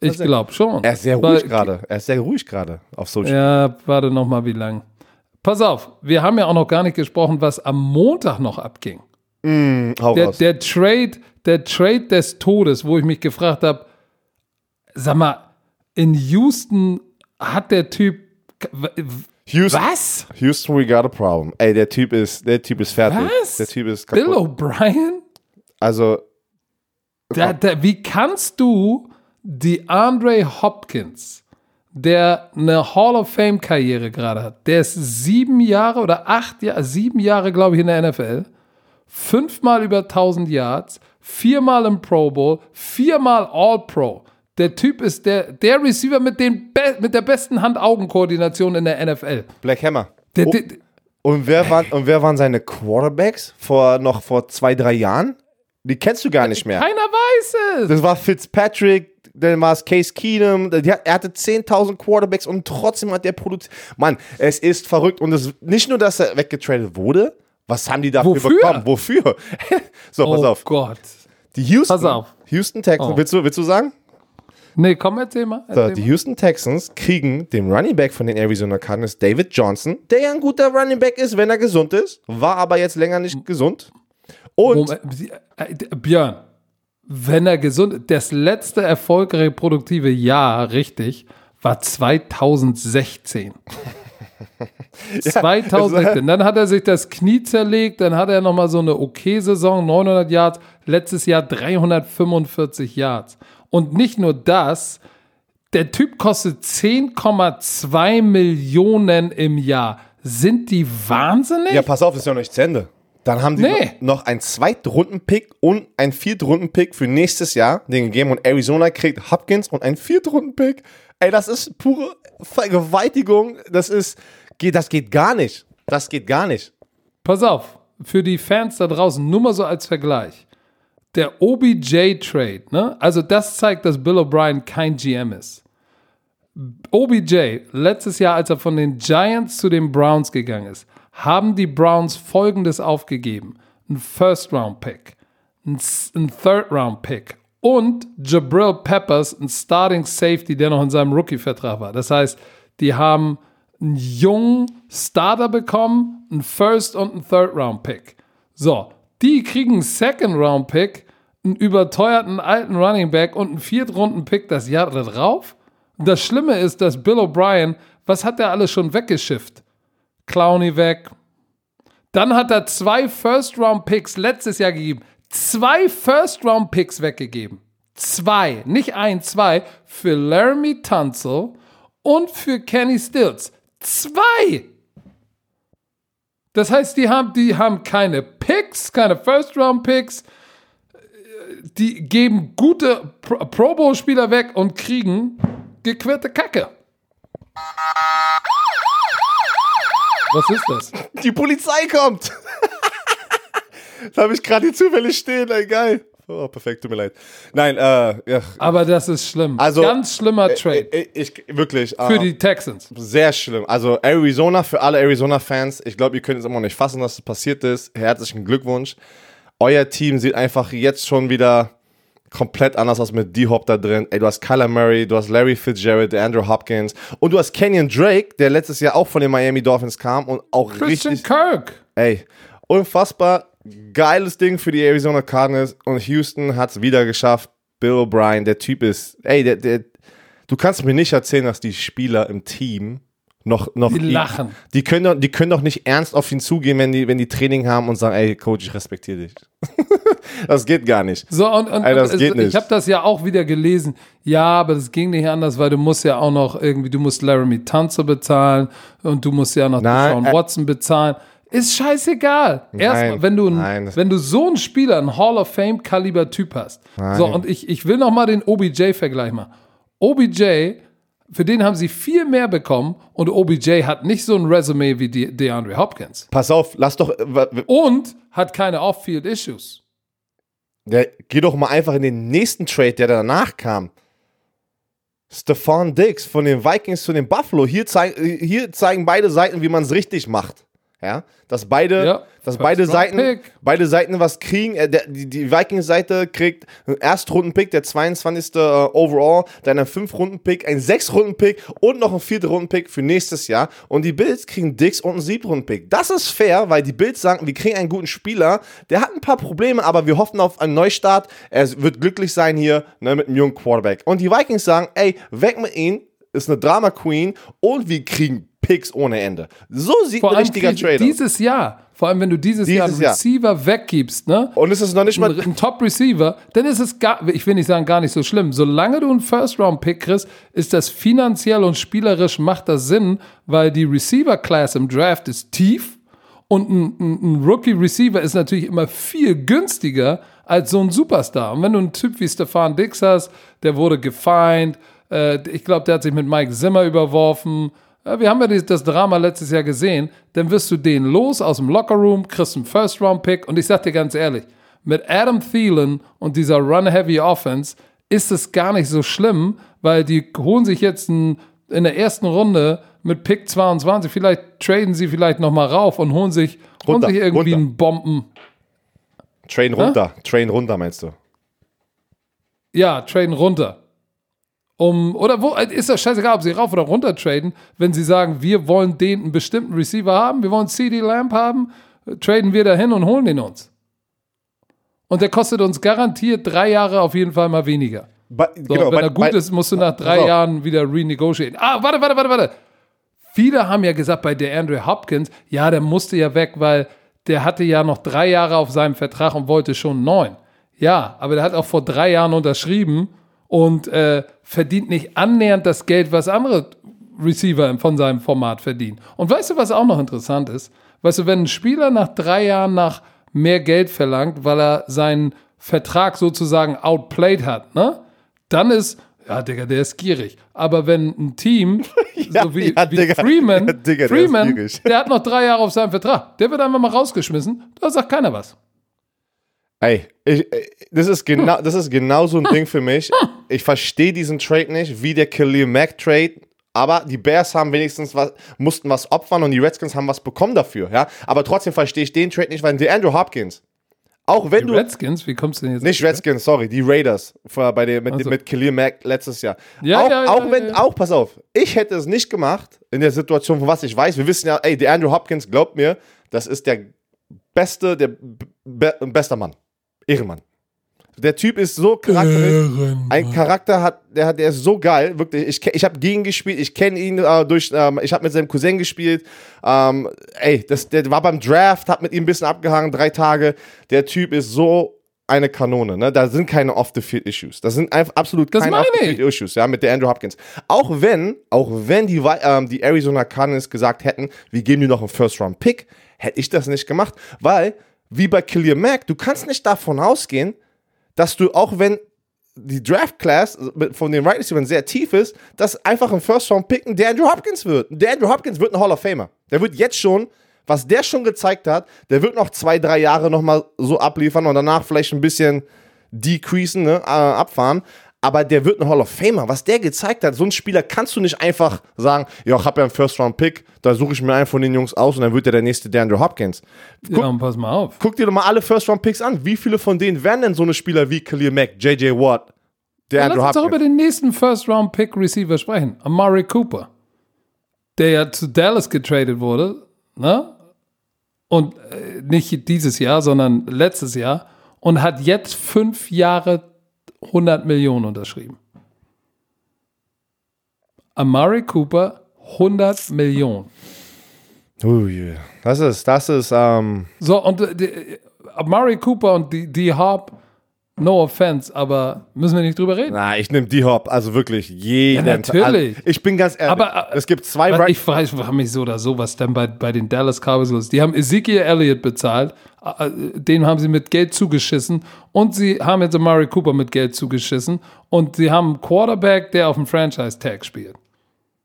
Ich glaube schon. Er ist sehr ruhig gerade. Er ist sehr ruhig gerade auf Social. Ja, warte noch mal, wie lang. Pass auf, wir haben ja auch noch gar nicht gesprochen, was am Montag noch abging. Hau Der, raus. der Trade, der Trade des Todes, wo ich mich gefragt habe, sag mal, in Houston hat der Typ Houston, was? Houston, we got a problem. Ey, der Typ ist, der Typ ist fertig. Was? Der Typ ist Bill kaputt. O'Brien? Also, Da, da, wie kannst du die Andre Hopkins, der eine Hall of Fame Karriere gerade hat, der ist sieben Jahre oder acht Jahre, sieben Jahre, glaube ich, in der NFL, fünfmal über 1000 Yards, viermal im Pro Bowl, viermal All Pro. Der Typ ist der, der Receiver mit, den Be mit der besten Hand-Augen-Koordination in der NFL. Black Hammer. Der, Oh, der, und, wer waren, und wer waren seine Quarterbacks vor noch vor zwei, drei Jahren? Die kennst du gar nicht mehr. keiner weiß es. Das war Fitzpatrick, dann war es Case Keenum. Die hat, er hatte 10.000 Quarterbacks und trotzdem hat der produziert. Mann, es ist verrückt. Und es, nicht nur, dass er weggetradet wurde, was haben die dafür Wofür? bekommen? Wofür? <laughs> so, pass oh auf. Gott. Die Houston, Pass auf. Houston Texans, Oh. willst, du, willst du sagen? Nee, komm, erzähl mal. So, Erzähl die mal. Houston Texans kriegen den Running Back von den Arizona Cardinals, David Johnson, der ja ein guter Running Back ist, wenn er gesund ist, war aber jetzt länger nicht gesund. Und Moment, äh, Björn, wenn er gesund das letzte erfolgreiche produktive Jahr, richtig, war 2016. 2016. <laughs> Dann hat er sich das Knie zerlegt, dann hat er nochmal so eine okay Saison, 900 Yards, letztes Jahr 345 Yards. Und nicht nur das, der Typ kostet 10,2 Millionen im Jahr. Sind die wahnsinnig? Ja, pass auf, ist ja noch nicht zu Ende. Dann haben die Nee. noch, noch einen Zweitrunden-Pick und einen Viertrunden-Pick für nächstes Jahr, den gegeben und Arizona kriegt Hopkins und einen Viertrunden-Pick. Ey, das ist pure Vergewaltigung. Das ist, geht, das geht gar nicht. Das geht gar nicht. Pass auf, für die Fans da draußen, nur mal so als Vergleich. Der OBJ-Trade, ne? Also das zeigt, dass Bill O'Brien kein GM ist. OBJ, letztes Jahr, als er von den Giants zu den Browns gegangen ist, haben die Browns folgendes aufgegeben: ein First-Round-Pick, ein, Third-Round-Pick und Jabril Peppers, ein Starting Safety, der noch in seinem Rookie-Vertrag war. Das heißt, die haben einen jungen Starter bekommen, einen First- und einen Third-Round-Pick. So, die kriegen einen Second-Round-Pick, einen überteuerten alten Running Back und einen Viertrunden-Pick das Jahr darauf. Und das Schlimme ist, dass Bill O'Brien, was hat er alles schon weggeschifft? Clowney weg. Dann hat er zwei First-Round-Picks letztes Jahr gegeben. Zwei First-Round-Picks weggegeben. Zwei, nicht ein, zwei. Für Laramie Tunzel und für Kenny Stills. Zwei! Das heißt, die haben, die haben keine Picks, keine First-Round-Picks. Die geben gute Pro- Pro Bowl-Spieler weg und kriegen gequirlte Kacke. Was ist das? Die Polizei kommt. da habe ich gerade hier zufällig stehen. Ey, geil. Oh, perfekt, tut mir leid. Nein, äh, ja. Aber das ist schlimm. Also, Ganz schlimmer Trade Ich, ich, wirklich. für äh, die Texans. Sehr schlimm. Also Arizona, für alle Arizona-Fans, ich glaube, ihr könnt es immer noch nicht fassen, dass es passiert ist. Herzlichen Glückwunsch. Euer Team sieht einfach jetzt schon wieder komplett anders aus mit D-Hop da drin. Ey, du hast Kyler Murray, du hast Larry Fitzgerald, Andrew Hopkins und du hast Kenyon Drake, der letztes Jahr auch von den Miami Dolphins kam und auch Christian richtig, Kirk. ey, unfassbar geiles Ding für die Arizona Cardinals und Houston hat es wieder geschafft. Bill O'Brien, der Typ ist, ey, der, der, du kannst mir nicht erzählen, dass die Spieler im Team noch, noch Die lachen. Die können, doch, die können doch nicht ernst auf ihn zugehen, wenn die, wenn die Training haben und sagen, ey, Coach, ich respektiere dich. <laughs> das geht gar nicht. So, und, und, Ey, das und geht nicht. ich habe das ja auch wieder gelesen. Ja, aber das ging nicht anders, weil du musst ja auch noch irgendwie, du musst Laramie Tunzel bezahlen und du musst ja noch Nein, Sean äh- Watson bezahlen. Ist scheißegal. Erstmal, wenn du, ein- nein, wenn du so einen Spieler, einen Hall of Fame Kaliber Typ hast. So, und ich, ich will noch mal den OBJ-Vergleich machen. OBJ, für den haben sie viel mehr bekommen und OBJ hat nicht so ein Resümee wie De DeAndre Hopkins. Pass auf, lass doch, äh, Und hat keine Off-Field-Issues. der, geh doch mal einfach in den nächsten Trade, der danach kam. Stefan Diggs von den Vikings zu den Buffalo. Hier, zeig, hier zeigen beide Seiten, wie man es richtig macht. Ja, dass beide, Ja, dass beide Seiten, Pick. beide Seiten was kriegen. Äh, der, die die Vikings-Seite kriegt einen Erstrunden-Pick, der 22. äh, Overall, dann einen Fünf-Runden-Pick, einen Sechs-Runden-Pick und noch einen Vierten-Runden-Pick für nächstes Jahr. Und die Bills kriegen Dix und einen Siebten-Runden-Pick. Das ist fair, weil die Bills sagen, wir kriegen einen guten Spieler, der hat ein paar Probleme, aber wir hoffen auf einen Neustart. Er wird glücklich sein hier ne, mit einem jungen Quarterback. Und die Vikings sagen, ey, weg mit ihm, ist eine Drama-Queen und wir kriegen Picks ohne Ende. So sieht Vor ein richtiger Trader. dieses Jahr, vor allem wenn du dieses, Jahr einen Dieses Jahr. Receiver weggibst, ne? Und es ist noch nicht mal. Ein Top-Receiver, dann ist es gar, ich will nicht sagen, gar nicht so schlimm. Solange du einen First-Round-Pick kriegst, ist das finanziell und spielerisch macht das Sinn, weil die Receiver-Class im Draft ist tief und ein, ein, ein Rookie-Receiver ist natürlich immer viel günstiger als so ein Superstar. Und wenn du einen Typ wie Stefan Dix hast, der wurde gefeind, äh, ich glaube, der hat sich mit Mike Zimmer überworfen. Wir haben ja das Drama letztes Jahr gesehen. Dann wirst du den los aus dem Lockerroom, kriegst einen First-Round-Pick und ich sag dir ganz ehrlich, mit Adam Thielen und dieser Run-Heavy Offense ist es gar nicht so schlimm, weil die holen sich jetzt in der ersten Runde mit Pick 22, vielleicht traden sie vielleicht nochmal rauf und holen sich, holen Runter, sich irgendwie runter. einen Bomben. Train runter. Train runter, meinst du? Ja, traden runter. Um, oder wo, ist das scheißegal, ob sie rauf oder runter traden, wenn sie sagen, wir wollen den einen bestimmten Receiver haben, wir wollen CD Lamp haben, traden wir dahin und holen den uns. Und der kostet uns garantiert drei Jahre auf jeden Fall mal weniger. Ba- So, genau, wenn er gut bei- ist, musst du nach drei auf. Jahren wieder renegotiaten. Ah, warte, warte, warte, warte. Viele haben ja gesagt, bei der Andrew Hopkins, ja, der musste ja weg, weil der hatte ja noch drei Jahre auf seinem Vertrag und wollte schon neun. Ja, aber der hat auch vor drei Jahren unterschrieben und äh, verdient nicht annähernd das Geld, was andere Receiver von seinem Format verdienen. Und weißt du, was auch noch interessant ist? Weißt du, wenn ein Spieler nach drei Jahren nach mehr Geld verlangt, weil er seinen Vertrag sozusagen outplayed hat, ne? Dann ist, ja, Digga, der ist gierig. Aber wenn ein Team, <laughs> Ja, so wie, ja, wie Digga. Freeman, <laughs> Ja, Digga, der Freeman, gierig. der hat noch drei Jahre auf seinem Vertrag, der wird einfach mal rausgeschmissen, da sagt keiner was. Ey, ich, das, ist genau, <laughs> das ist genau so ein Ding für mich. Ich verstehe diesen Trade nicht, wie der Khalil Mack Trade. Aber die Bears haben wenigstens was, mussten was opfern und die Redskins haben was bekommen dafür, ja. Aber trotzdem verstehe ich den Trade nicht, weil der Andrew Hopkins, auch wenn Die du. Redskins, wie kommst du denn jetzt? Nicht Redskins, sorry, die Raiders vor, bei der, mit, Also. mit Khalil Mack letztes Jahr. Ja, auch, ja, ja, auch wenn, ja. auch, pass auf, ich hätte es nicht gemacht in der Situation, von was ich weiß. Wir wissen ja, ey, der Andrew Hopkins, glaubt mir, das ist der beste, der be bester Mann. Ehrenmann. Der Typ ist so charakteristisch. Ein Charakter hat, der hat, der ist so geil, wirklich. Ich, ich habe gegen ihn gespielt, ich kenne ihn äh, durch, ähm, ich habe mit seinem Cousin gespielt. Ähm, ey, das, der war beim Draft, hat mit ihm ein bisschen abgehangen, drei Tage. Der Typ ist so eine Kanone, ne? Da sind keine off-the-field-Issues. Das sind einfach absolut Das keine off-the-field-Issues, ja, mit der Andrew Hopkins. Auch wenn, auch wenn die, ähm, die Arizona Cardinals gesagt hätten, wir geben dir noch einen First-Round-Pick, hätte ich das nicht gemacht, weil, wie bei Khalil Mack, du kannst nicht davon ausgehen, dass du auch wenn die Draft Class von den Right Receivers sehr tief ist, dass einfach ein First Round picken, der Andrew Hopkins wird. Der Andrew Hopkins wird ein Hall of Famer. Der wird jetzt schon, was der schon gezeigt hat, der wird noch zwei, drei Jahre nochmal so abliefern und danach vielleicht ein bisschen decreasen, ne, äh, abfahren. Aber der wird ein Hall of Famer. Was der gezeigt hat, so ein Spieler kannst du nicht einfach sagen, ja, ich habe ja einen First Round Pick, da suche ich mir einen von den Jungs aus und dann wird der der nächste der Andrew Hopkins. Ja, und pass mal auf. Guck dir doch mal alle First-Round-Picks an. Wie viele von denen wären denn so eine Spieler wie Khalil Mack, J.J. Watt, der Lass Andrew uns doch über Hopkins? den nächsten First-Round-Pick-Receiver sprechen. Amari Cooper. Der ja zu Dallas getradet wurde, ne? Und äh, nicht dieses Jahr, sondern letztes Jahr. Und hat jetzt fünf Jahre 100 Millionen unterschrieben. Amari Cooper, 100 Millionen. Ui, das ist, das ist, ähm, So, und äh, die, Amari Cooper und die, die Hop, no offense, aber müssen wir nicht drüber reden? na, ich nehme D-Hop, also wirklich jeden. Ja, natürlich. Also, ich bin ganz ehrlich, Aber, äh, es gibt zwei Right ich frage frage mich so oder so, was dann bei, bei den Dallas Cowboys los. Die haben Ezekiel Elliott bezahlt, äh, äh, den haben sie mit Geld zugeschissen und sie haben jetzt Amari Cooper mit Geld zugeschissen und sie haben einen Quarterback, der auf dem Franchise-Tag spielt.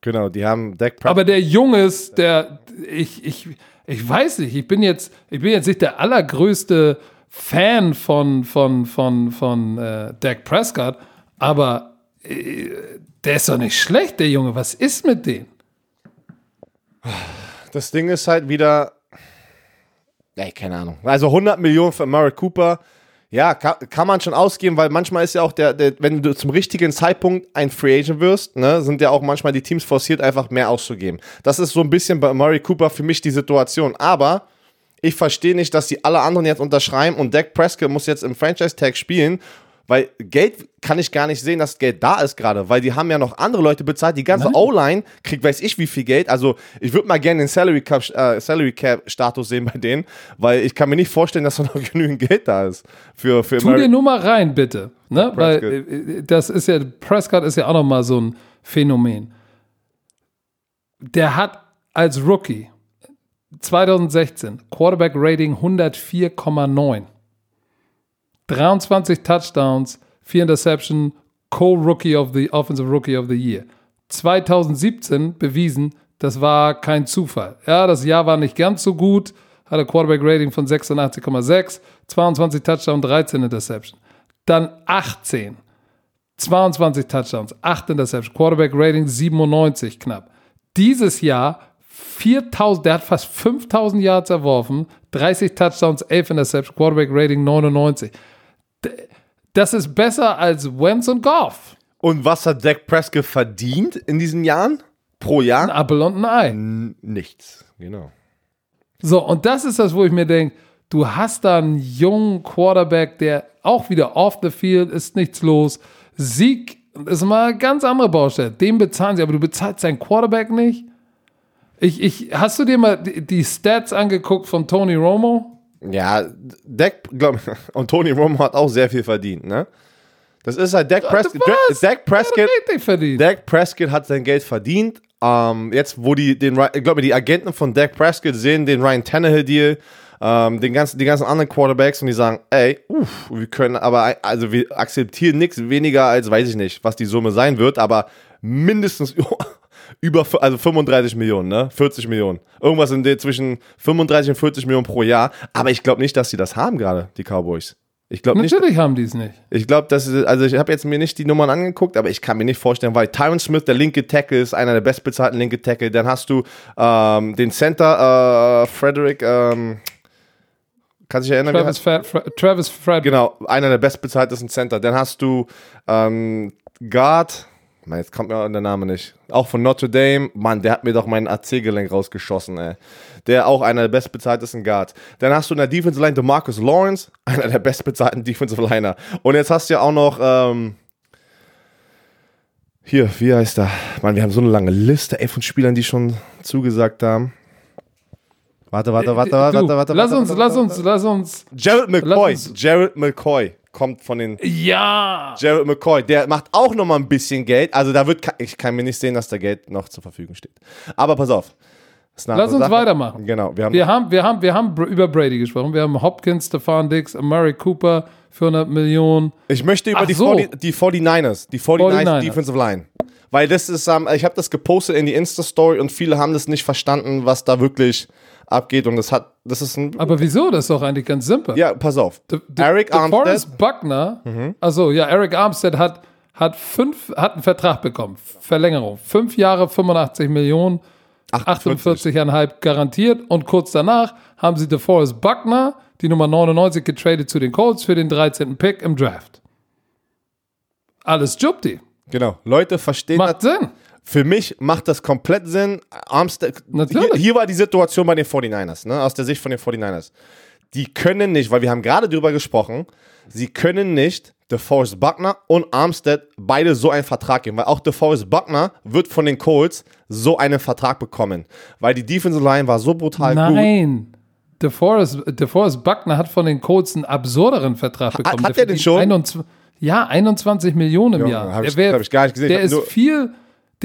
Genau, die haben Prescott. Aber der Junge ist, der, ich, ich, ich weiß nicht, ich bin jetzt, ich bin jetzt nicht der allergrößte Fan von, von, von, von äh, Dak Prescott, aber äh, der ist doch nicht schlecht, der Junge. Was ist mit dem? Das Ding ist halt wieder, ey, keine Ahnung. Also 100 Millionen für Amari Cooper, ja, kann, kann man schon ausgeben, weil manchmal ist ja auch der, der, wenn du zum richtigen Zeitpunkt ein Free Agent wirst, ne, sind ja auch manchmal die Teams forciert, einfach mehr auszugeben. Das ist so ein bisschen bei Amari Cooper für mich die Situation. Aber ich verstehe nicht, dass die alle anderen jetzt unterschreiben und Dak Prescott muss jetzt im Franchise-Tag spielen, weil Geld kann ich gar nicht sehen, dass Geld da ist gerade, weil die haben ja noch andere Leute bezahlt. Die ganze. O-Line kriegt weiß ich wie viel Geld. Also ich würde mal gerne den Salary Cap, äh, Salary Cap Status sehen bei denen, weil ich kann mir nicht vorstellen, dass da noch <laughs> genügend Geld da ist für für Tu dir nur mal rein, bitte. Ne? Weil Prescott. äh, das ist ja, Prescott ist ja auch noch mal so ein Phänomen. Der hat als Rookie 2016 Quarterback Rating 104,9. 23 Touchdowns, 4 Interception, Co-Rookie of the Offensive Rookie of the Year. 2017 bewiesen, das war kein Zufall. Ja, das Jahr war nicht ganz so gut, hatte Quarterback Rating von 86,6, 22 Touchdowns, 13 Interception. Dann 18, 22 Touchdowns, 8 Interception, Quarterback Rating 97 knapp. Dieses Jahr 4000, der hat fast 5000 Yards erworfen, 30 Touchdowns, 11 Interception, Quarterback Rating 99. D- Das ist besser als Wentz und Goff. Und was hat Dak Prescott verdient in diesen Jahren pro Ein Jahr? Apfel und ein Ei. N- Nichts, genau. So, und das ist das, wo ich mir denke, du hast da einen jungen Quarterback, der auch wieder off the field ist nichts los. Sieg ist mal eine ganz andere Baustelle. Den bezahlen sie, aber du bezahlst seinen Quarterback nicht. Ich, ich, hast du dir mal die, die Stats angeguckt von Tony Romo? Ja, Dak, glaub, <laughs> und Tony Romo hat auch sehr viel verdient, ne? Das ist halt Dak Prescott. Dak Prescott. Dak Prescott hat sein Geld verdient. Ähm, jetzt, wo die, den, ich glaube, die Agenten von Dak Prescott sehen den Ryan Tannehill-Deal, ähm, den ganzen, die ganzen anderen Quarterbacks und die sagen, ey, uff, wir können aber, also wir akzeptieren nichts weniger als, weiß ich nicht, was die Summe sein wird, aber mindestens <laughs> über, also 35 Millionen, ne? 40 Millionen. Irgendwas in der zwischen 35 und 40 Millionen pro Jahr. Aber ich glaube nicht, dass sie das haben gerade, die Cowboys. Ich glaube nicht, Natürlich haben die es nicht. ich glaube, das ist, also ich habe jetzt mir nicht die Nummern angeguckt, aber ich kann mir nicht vorstellen, weil Tyron Smith, der linke Tackle, ist einer der bestbezahlten linke Tackle. Dann hast du ähm, den Center, äh, Frederick, ähm, kannst du dich erinnern? er Travis, Fred, Fred, Travis Fred. Genau, einer der bestbezahltesten Center. Dann hast du ähm, Guard, Mann, jetzt kommt mir der Name nicht. Auch von Notre Dame, Mann, der hat mir doch mein AC-Gelenk rausgeschossen, ey. Der auch einer der bestbezahltesten Guards. Dann hast du in der Defensive Line DeMarcus Lawrence, <laughs> einer der bestbezahlten Defensive Liner. Und jetzt hast du ja auch noch, ähm, hier, wie heißt er? Mann, wir haben so eine lange Liste, ey, von Spielern, die schon zugesagt haben. Warte, warte, warte, warte, Äh, Du, warte, warte. lass warte, uns, warte, lass warte. uns, lass uns. Jared McCoy. Jared McCoy kommt von den Ja. Jared McCoy, der macht auch noch mal ein bisschen Geld. Also da wird, ich kann mir nicht sehen, dass da Geld noch zur Verfügung steht. Aber pass auf. Lass uns Sache. weitermachen. Genau, wir haben, Wir haben, wir haben, wir haben über Brady gesprochen. Wir haben Hopkins, Stefan Dix, Murray Cooper für 100 Millionen. ich möchte über Ach die, so. 40, die 49ers, die 49ers, 49ers. Defensive Line. Weil das ist, ähm, ich habe das gepostet in die Insta-Story und viele haben das nicht verstanden, was da wirklich abgeht. Und das hat, das ist ein, Aber wieso? Das ist doch eigentlich ganz simpel. ja, pass auf. De, de, Eric Armstead, Mhm. Buckner, also ja, Eric Armstead hat, hat, fünf, hat einen Vertrag bekommen. Verlängerung. Fünf Jahre, 85 Millionen, 48,5 garantiert. Und kurz danach haben sie DeForest Buckner, die Nummer 99, getradet zu den Colts für den 13. Pick im Draft. Alles Jupti. Genau, Leute verstehen Macht Sinn. Für mich macht das komplett Sinn. Armstead, Natürlich. hier, hier war die Situation bei den 49ers, ne, aus der Sicht von den 49ers. Die können nicht, weil wir haben gerade drüber gesprochen, sie können nicht DeForest Buckner und Armstead beide so einen Vertrag geben, weil auch DeForest Buckner wird von den Colts so einen Vertrag bekommen, weil die Defensive Line war so brutal gut. Nein. DeForest, DeForest Buckner hat von den Colts einen absurderen Vertrag bekommen. hat Der der den schon? 21, ja, 21 Millionen im Junge, Jahr. hab ich- Der wär- hab ich gar nicht gesehen. Der ist nur- viel,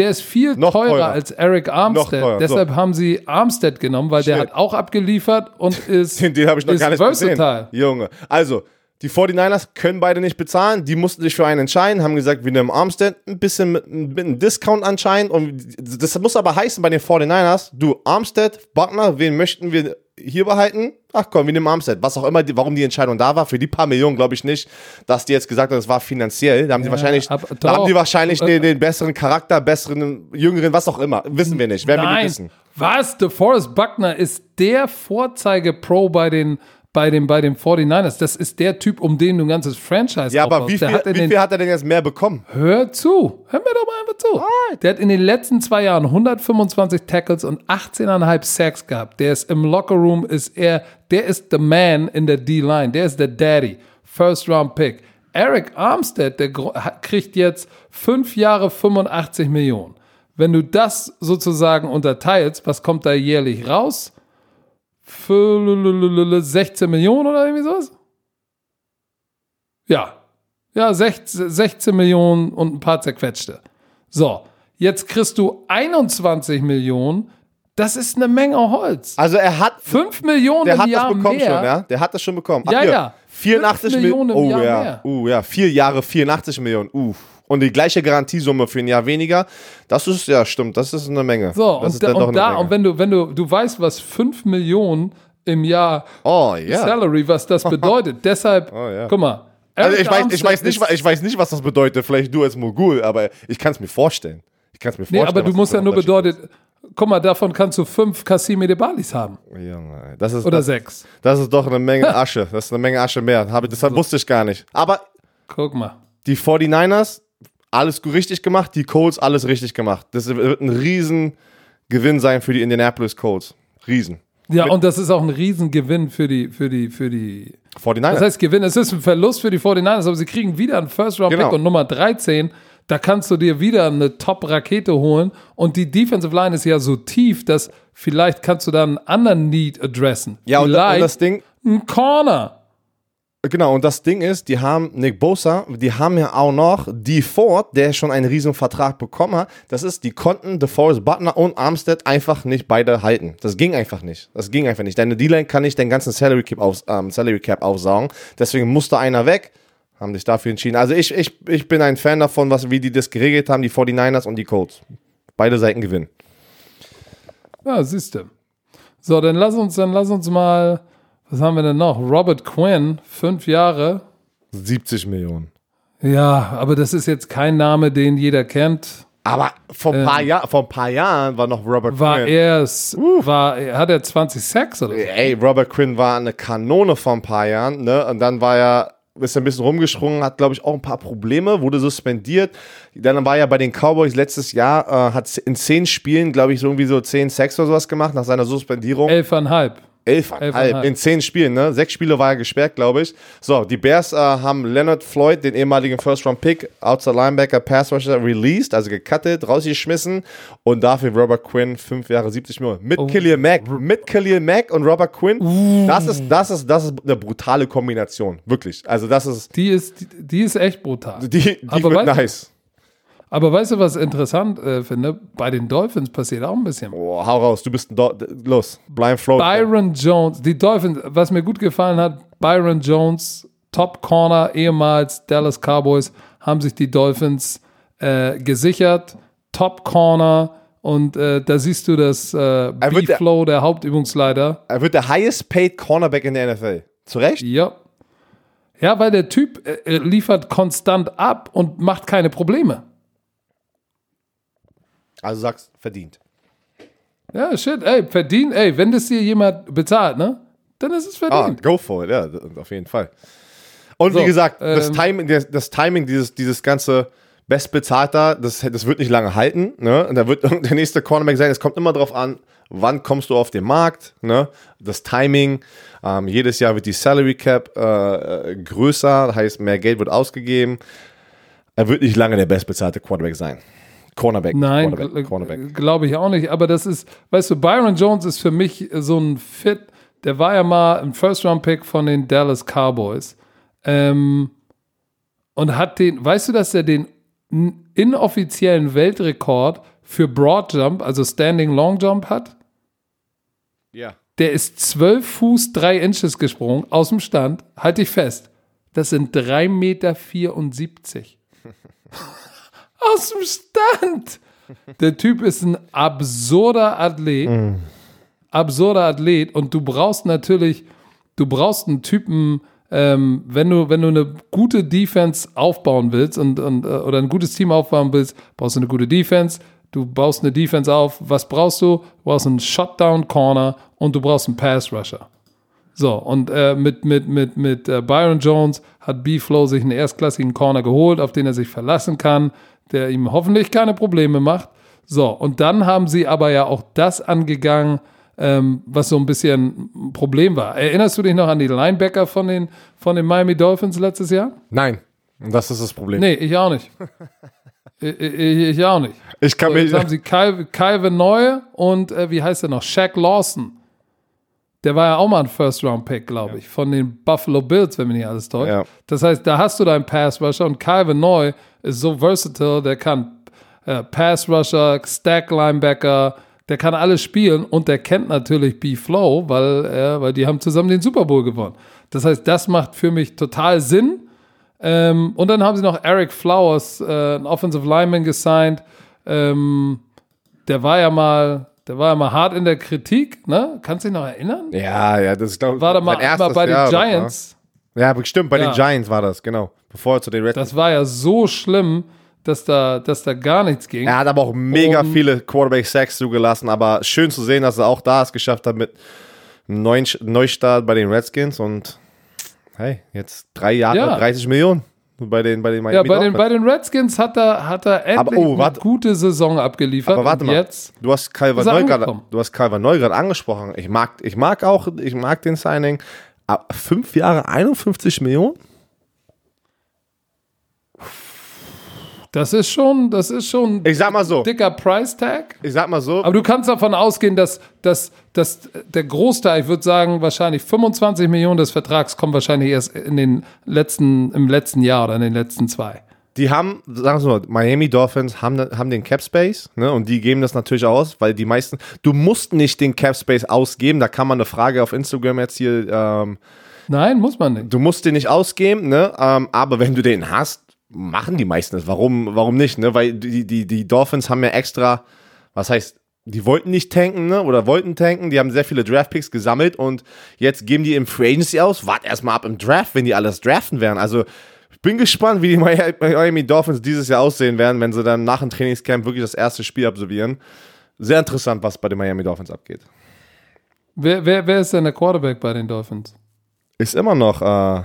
der ist viel Noch teurer, teurer. als Eric Armstead. teurer, so. Deshalb haben sie Armstead genommen, weil der Shit. hat auch abgeliefert und <laughs> ist, Den, den habe ich noch gar nicht versatile. gesehen. Junge. Also, die 49ers können beide nicht bezahlen. Die mussten sich für einen entscheiden, haben gesagt, wir nehmen Armstead ein bisschen mit, mit einem Discount anscheinend. Und das muss aber heißen bei den 49ers, du, Armstead, Buckner, wen möchten wir hier behalten? Ach komm, wir nehmen Armstead. Was auch immer, die, warum die Entscheidung da war, für die paar Millionen glaube ich nicht, dass die jetzt gesagt haben, es war finanziell. Da haben die wahrscheinlich, aber da haben die wahrscheinlich den, den besseren Charakter, besseren, jüngeren, was auch immer. Wissen wir nicht. Werden wir nicht wissen. was? DeForest Buckner ist der Vorzeige-Pro bei den, bei, den, bei den 49ers. Das ist der Typ, um den du ein ganzes Franchise Ja, aber wie viel, hat in wie den- viel hat er denn jetzt mehr bekommen? Hör zu. Hör mir doch mal einfach zu. Der hat in den letzten zwei Jahren 125 Tackles und 18,5 Sacks gehabt. Der ist im Lockerroom, ist er, der ist the man in der D-Line. Der ist der Daddy. First Round Pick. Eric Armstead, der kriegt jetzt fünf Jahre 85 Millionen. Wenn du das sozusagen unterteilst, was kommt da jährlich raus? Für 16 Millionen oder irgendwie sowas? Ja. Ja, 16, 16 Millionen und ein paar zerquetschte. So, jetzt kriegst du 21 Millionen. Das ist eine Menge Holz. Also er hat 5 Millionen Der im hat Jahr das bekommen mehr. schon, ja? Der hat das schon bekommen. Ja, hier, ja. 84 Fünf Millionen. Im Oh ja. mehr. Uh, ja. Vier Jahre, 84 Millionen. Uh. Und die gleiche Garantiesumme für ein Jahr weniger. Das ist, ja, stimmt. Das ist eine Menge. So, das und ist da, dann doch und, eine da Menge. und wenn du, wenn du, du weißt, was 5 Millionen im Jahr Oh, ja. Salary, was das <laughs> bedeutet. Deshalb, Oh, ja. guck mal. Also ich weiß, ich, weiß nicht, ich weiß nicht, was das bedeutet. Vielleicht du als Mogul, aber ich kann es mir vorstellen. Ich kann es mir Nee, vorstellen. aber du musst das ja nur bedeutet, guck mal, davon kannst du fünf Cassimi de Balis haben. Junge, das ist, Oder das, sechs. das ist doch eine Menge <laughs> Asche. Das ist eine Menge Asche mehr. Deshalb wusste ich gar nicht. Aber Guck mal. die 49ers, alles gut richtig gemacht. Die Colts, alles richtig gemacht. Das wird ein riesen Gewinn sein für die Indianapolis Colts. Riesen. Ja, und das ist auch ein Riesengewinn für die, für die, für die, 49ers. Das heißt, Gewinn, es ist ein Verlust für die 49ers, aber sie kriegen wieder einen First-Round-Pick Genau. und Nummer 13. Da kannst du dir wieder eine Top-Rakete holen. Und die Defensive Line ist ja so tief, dass vielleicht kannst du da einen anderen Need adressen. ja, und, vielleicht und das Ding, ein Corner. Genau, und das Ding ist, die haben Nick Bosa, die haben ja auch noch die Ford, der schon einen riesen Vertrag bekommen hat. Das ist, die konnten DeForest Butler und Armstead einfach nicht beide halten. Das ging einfach nicht. Das ging einfach nicht. Deine D-Line kann nicht den ganzen Salary Cap, auf, ähm, Salary Cap aufsaugen. Deswegen musste einer weg. Haben sich dafür entschieden. Also ich, ich, ich bin ein Fan davon, was, wie die das geregelt haben, die 49ers und die Colts. Beide Seiten gewinnen. Ja, siehst du. So, dann lass uns, dann lass uns mal, was haben wir denn noch? Robert Quinn, fünf Jahre. 70 Millionen. Ja, aber das ist jetzt kein Name, den jeder kennt. Aber vor ein, paar, Jahr, vor ein paar Jahren war noch Robert War Quinn. er, war, hat er 20 Sacks oder so? Ey, Robert Quinn war eine Kanone vor ein paar Jahren, ne? Und dann war er, ist er ein bisschen rumgesprungen, hat, glaube ich, auch ein paar Probleme, wurde suspendiert. Dann war er bei den Cowboys letztes Jahr, äh, hat in zehn Spielen, glaube ich, so irgendwie so zehn Sacks oder sowas gemacht nach seiner Suspendierung. Elfeinhalb. Elfeinhalb. elfeinhalb. In zehn Spielen, ne? Sechs Spiele war er gesperrt, glaube ich. So, die Bears äh, haben Leonard Floyd, den ehemaligen First-Round-Pick, Outside Linebacker, Pass Rusher, released, also gecuttet, rausgeschmissen und dafür Robert Quinn fünf Jahre 70 Millionen. Mit Killian Mack, mit Killian Mack und Robert Quinn. Das ist, das ist, das ist eine brutale Kombination. Wirklich. Also, das ist, Die ist, die, die ist echt brutal. die, die Aber wird nice. Aber weißt du, was ich interessant äh, finde? Bei den Dolphins passiert auch ein bisschen. Oh, hau raus, du bist ein Do los. Blind Flow. Byron Jones, die Dolphins, was mir gut gefallen hat, Byron Jones, Top Corner, ehemals Dallas Cowboys, haben sich die Dolphins äh, gesichert. Top Corner. Und äh, da siehst du, dass äh, wird der- B-Flow, der Hauptübungsleiter, Er wird der highest paid Cornerback in der NFL. Zu Recht? ja. Ja, weil der Typ äh, äh, liefert konstant ab und macht keine Probleme. Also sagst, verdient. Ja, shit, ey, verdient, ey, wenn das dir jemand bezahlt, ne? Dann ist es Ah, verdient. go for it, ja, auf jeden Fall. Und So, wie gesagt, das, ähm, Timing, das, das Timing, dieses, dieses ganze Bestbezahlter, das, das wird nicht lange halten. Ne? Und da wird <laughs> der nächste Cornerback sein. Es kommt immer darauf an, wann kommst du auf den Markt. Ne? Das Timing. Ähm, jedes Jahr wird die Salary Cap äh, äh, größer, das heißt, mehr Geld wird ausgegeben. Er wird nicht lange der bestbezahlte Quarterback sein. Cornerback. Nein, Cornerback, Cornerback. glaube ich auch nicht. Aber das ist, weißt du, Byron Jones ist für mich so ein Fit. Der war ja mal ein First-Round-Pick von den Dallas Cowboys. Ähm, und hat den, weißt du, dass er den inoffiziellen Weltrekord für Broad Jump, also Standing Long Jump hat? Ja. Der ist 12 Fuß 3 Inches gesprungen aus dem Stand. Halt dich fest. Das sind 3,74 Meter. <laughs> aus dem Stand. Der Typ ist ein absurder Athlet. Absurder Athlet. Und du brauchst natürlich, du brauchst einen Typen, ähm, wenn, du, wenn du eine gute Defense aufbauen willst und, und, äh, oder ein gutes Team aufbauen willst, brauchst du eine gute Defense. Du baust eine Defense auf. Was brauchst du? Du brauchst einen Shutdown-Corner und du brauchst einen Pass-Rusher. So, und äh, mit, mit, mit, mit äh, Byron Jones hat B-Flow sich einen erstklassigen Corner geholt, auf den er sich verlassen kann, der ihm hoffentlich keine Probleme macht. So, und dann haben sie aber ja auch das angegangen, ähm, was so ein bisschen ein Problem war. Erinnerst du dich noch an die Linebacker von den, von den Miami Dolphins letztes Jahr? Nein. Das ist das Problem. Nee, ich auch nicht. <laughs> ich, ich, ich auch nicht. Ich kann So, mich. jetzt haben sie Cal Calvin Neu und äh, wie heißt er noch? Shaq Lawson. Der war ja auch mal ein First-Round-Pick, glaube ich, von den Buffalo Bills, wenn mich nicht alles täuscht. Ja. Das heißt, da hast du deinen Pass-Rusher und Calvin Neu ist so versatile, der kann äh, Pass-Rusher, Stack-Linebacker, der kann alles spielen und der kennt natürlich B-Flow, weil, äh, weil die haben zusammen den Super Bowl gewonnen. Das heißt, das macht für mich total Sinn. Ähm, und dann haben sie noch Eric Flowers, äh, ein Offensive Lineman, gesigned. Ähm, der war ja mal, der war ja mal hart in der Kritik, ne? Kannst du dich noch erinnern? Ja, ja, das glaube ich, War da mal, mal bei den Jahr, oder? Giants. Ja, bestimmt, bei Ja. den Giants war das, genau. Bevor er zu den Redskins. Das war ja so schlimm, dass da, dass da gar nichts ging. Er hat aber auch mega Um- viele Quarterback-Sacks zugelassen, aber schön zu sehen, dass er auch da es geschafft hat mit einem neuen Neustart bei den Redskins und hey, jetzt drei Jahre, Ja. 30 Millionen bei den, bei den Ja, Miami bei den, bei den Redskins hat er, hat er endlich Aber, oh, eine warte. gute Saison abgeliefert. aber warte mal, Jetzt, du hast Calvin ist Neu gerade, angekommen. du hast Calvin Neu gerade angesprochen. Ich mag, ich mag auch, ich mag den Signing, Fünf Jahre 51 Millionen? Das ist schon, das ist schon Ich sag mal so. ein dicker Price Tag. Ich sag mal so. Aber du kannst davon ausgehen, dass, dass, dass der Großteil, ich würde sagen, wahrscheinlich 25 Millionen des Vertrags kommen wahrscheinlich erst in den letzten, im letzten Jahr oder in den letzten zwei. Die haben, sagen wir mal, Miami Dolphins haben, haben den Cap Space, ne, und die geben das natürlich aus, weil die meisten, du musst nicht den Cap Space ausgeben, da kann man eine Frage auf Instagram jetzt hier, ähm, Nein, muss man nicht. du musst den nicht ausgeben, ne, ähm, aber wenn du den hast, machen die meisten das. Warum, warum nicht, ne, weil die, die, die Dolphins haben ja extra, was heißt, die wollten nicht tanken, ne, oder wollten tanken, die haben sehr viele Draftpicks gesammelt und jetzt geben die im Free Agency aus, wart erstmal ab im Draft, wenn die alles draften werden, also, bin gespannt, wie die Miami Dolphins dieses Jahr aussehen werden, wenn sie dann nach dem Trainingscamp wirklich das erste Spiel absolvieren. Sehr interessant, was bei den Miami Dolphins abgeht. Wer, wer, wer ist denn der Quarterback bei den Dolphins? Ist immer noch äh,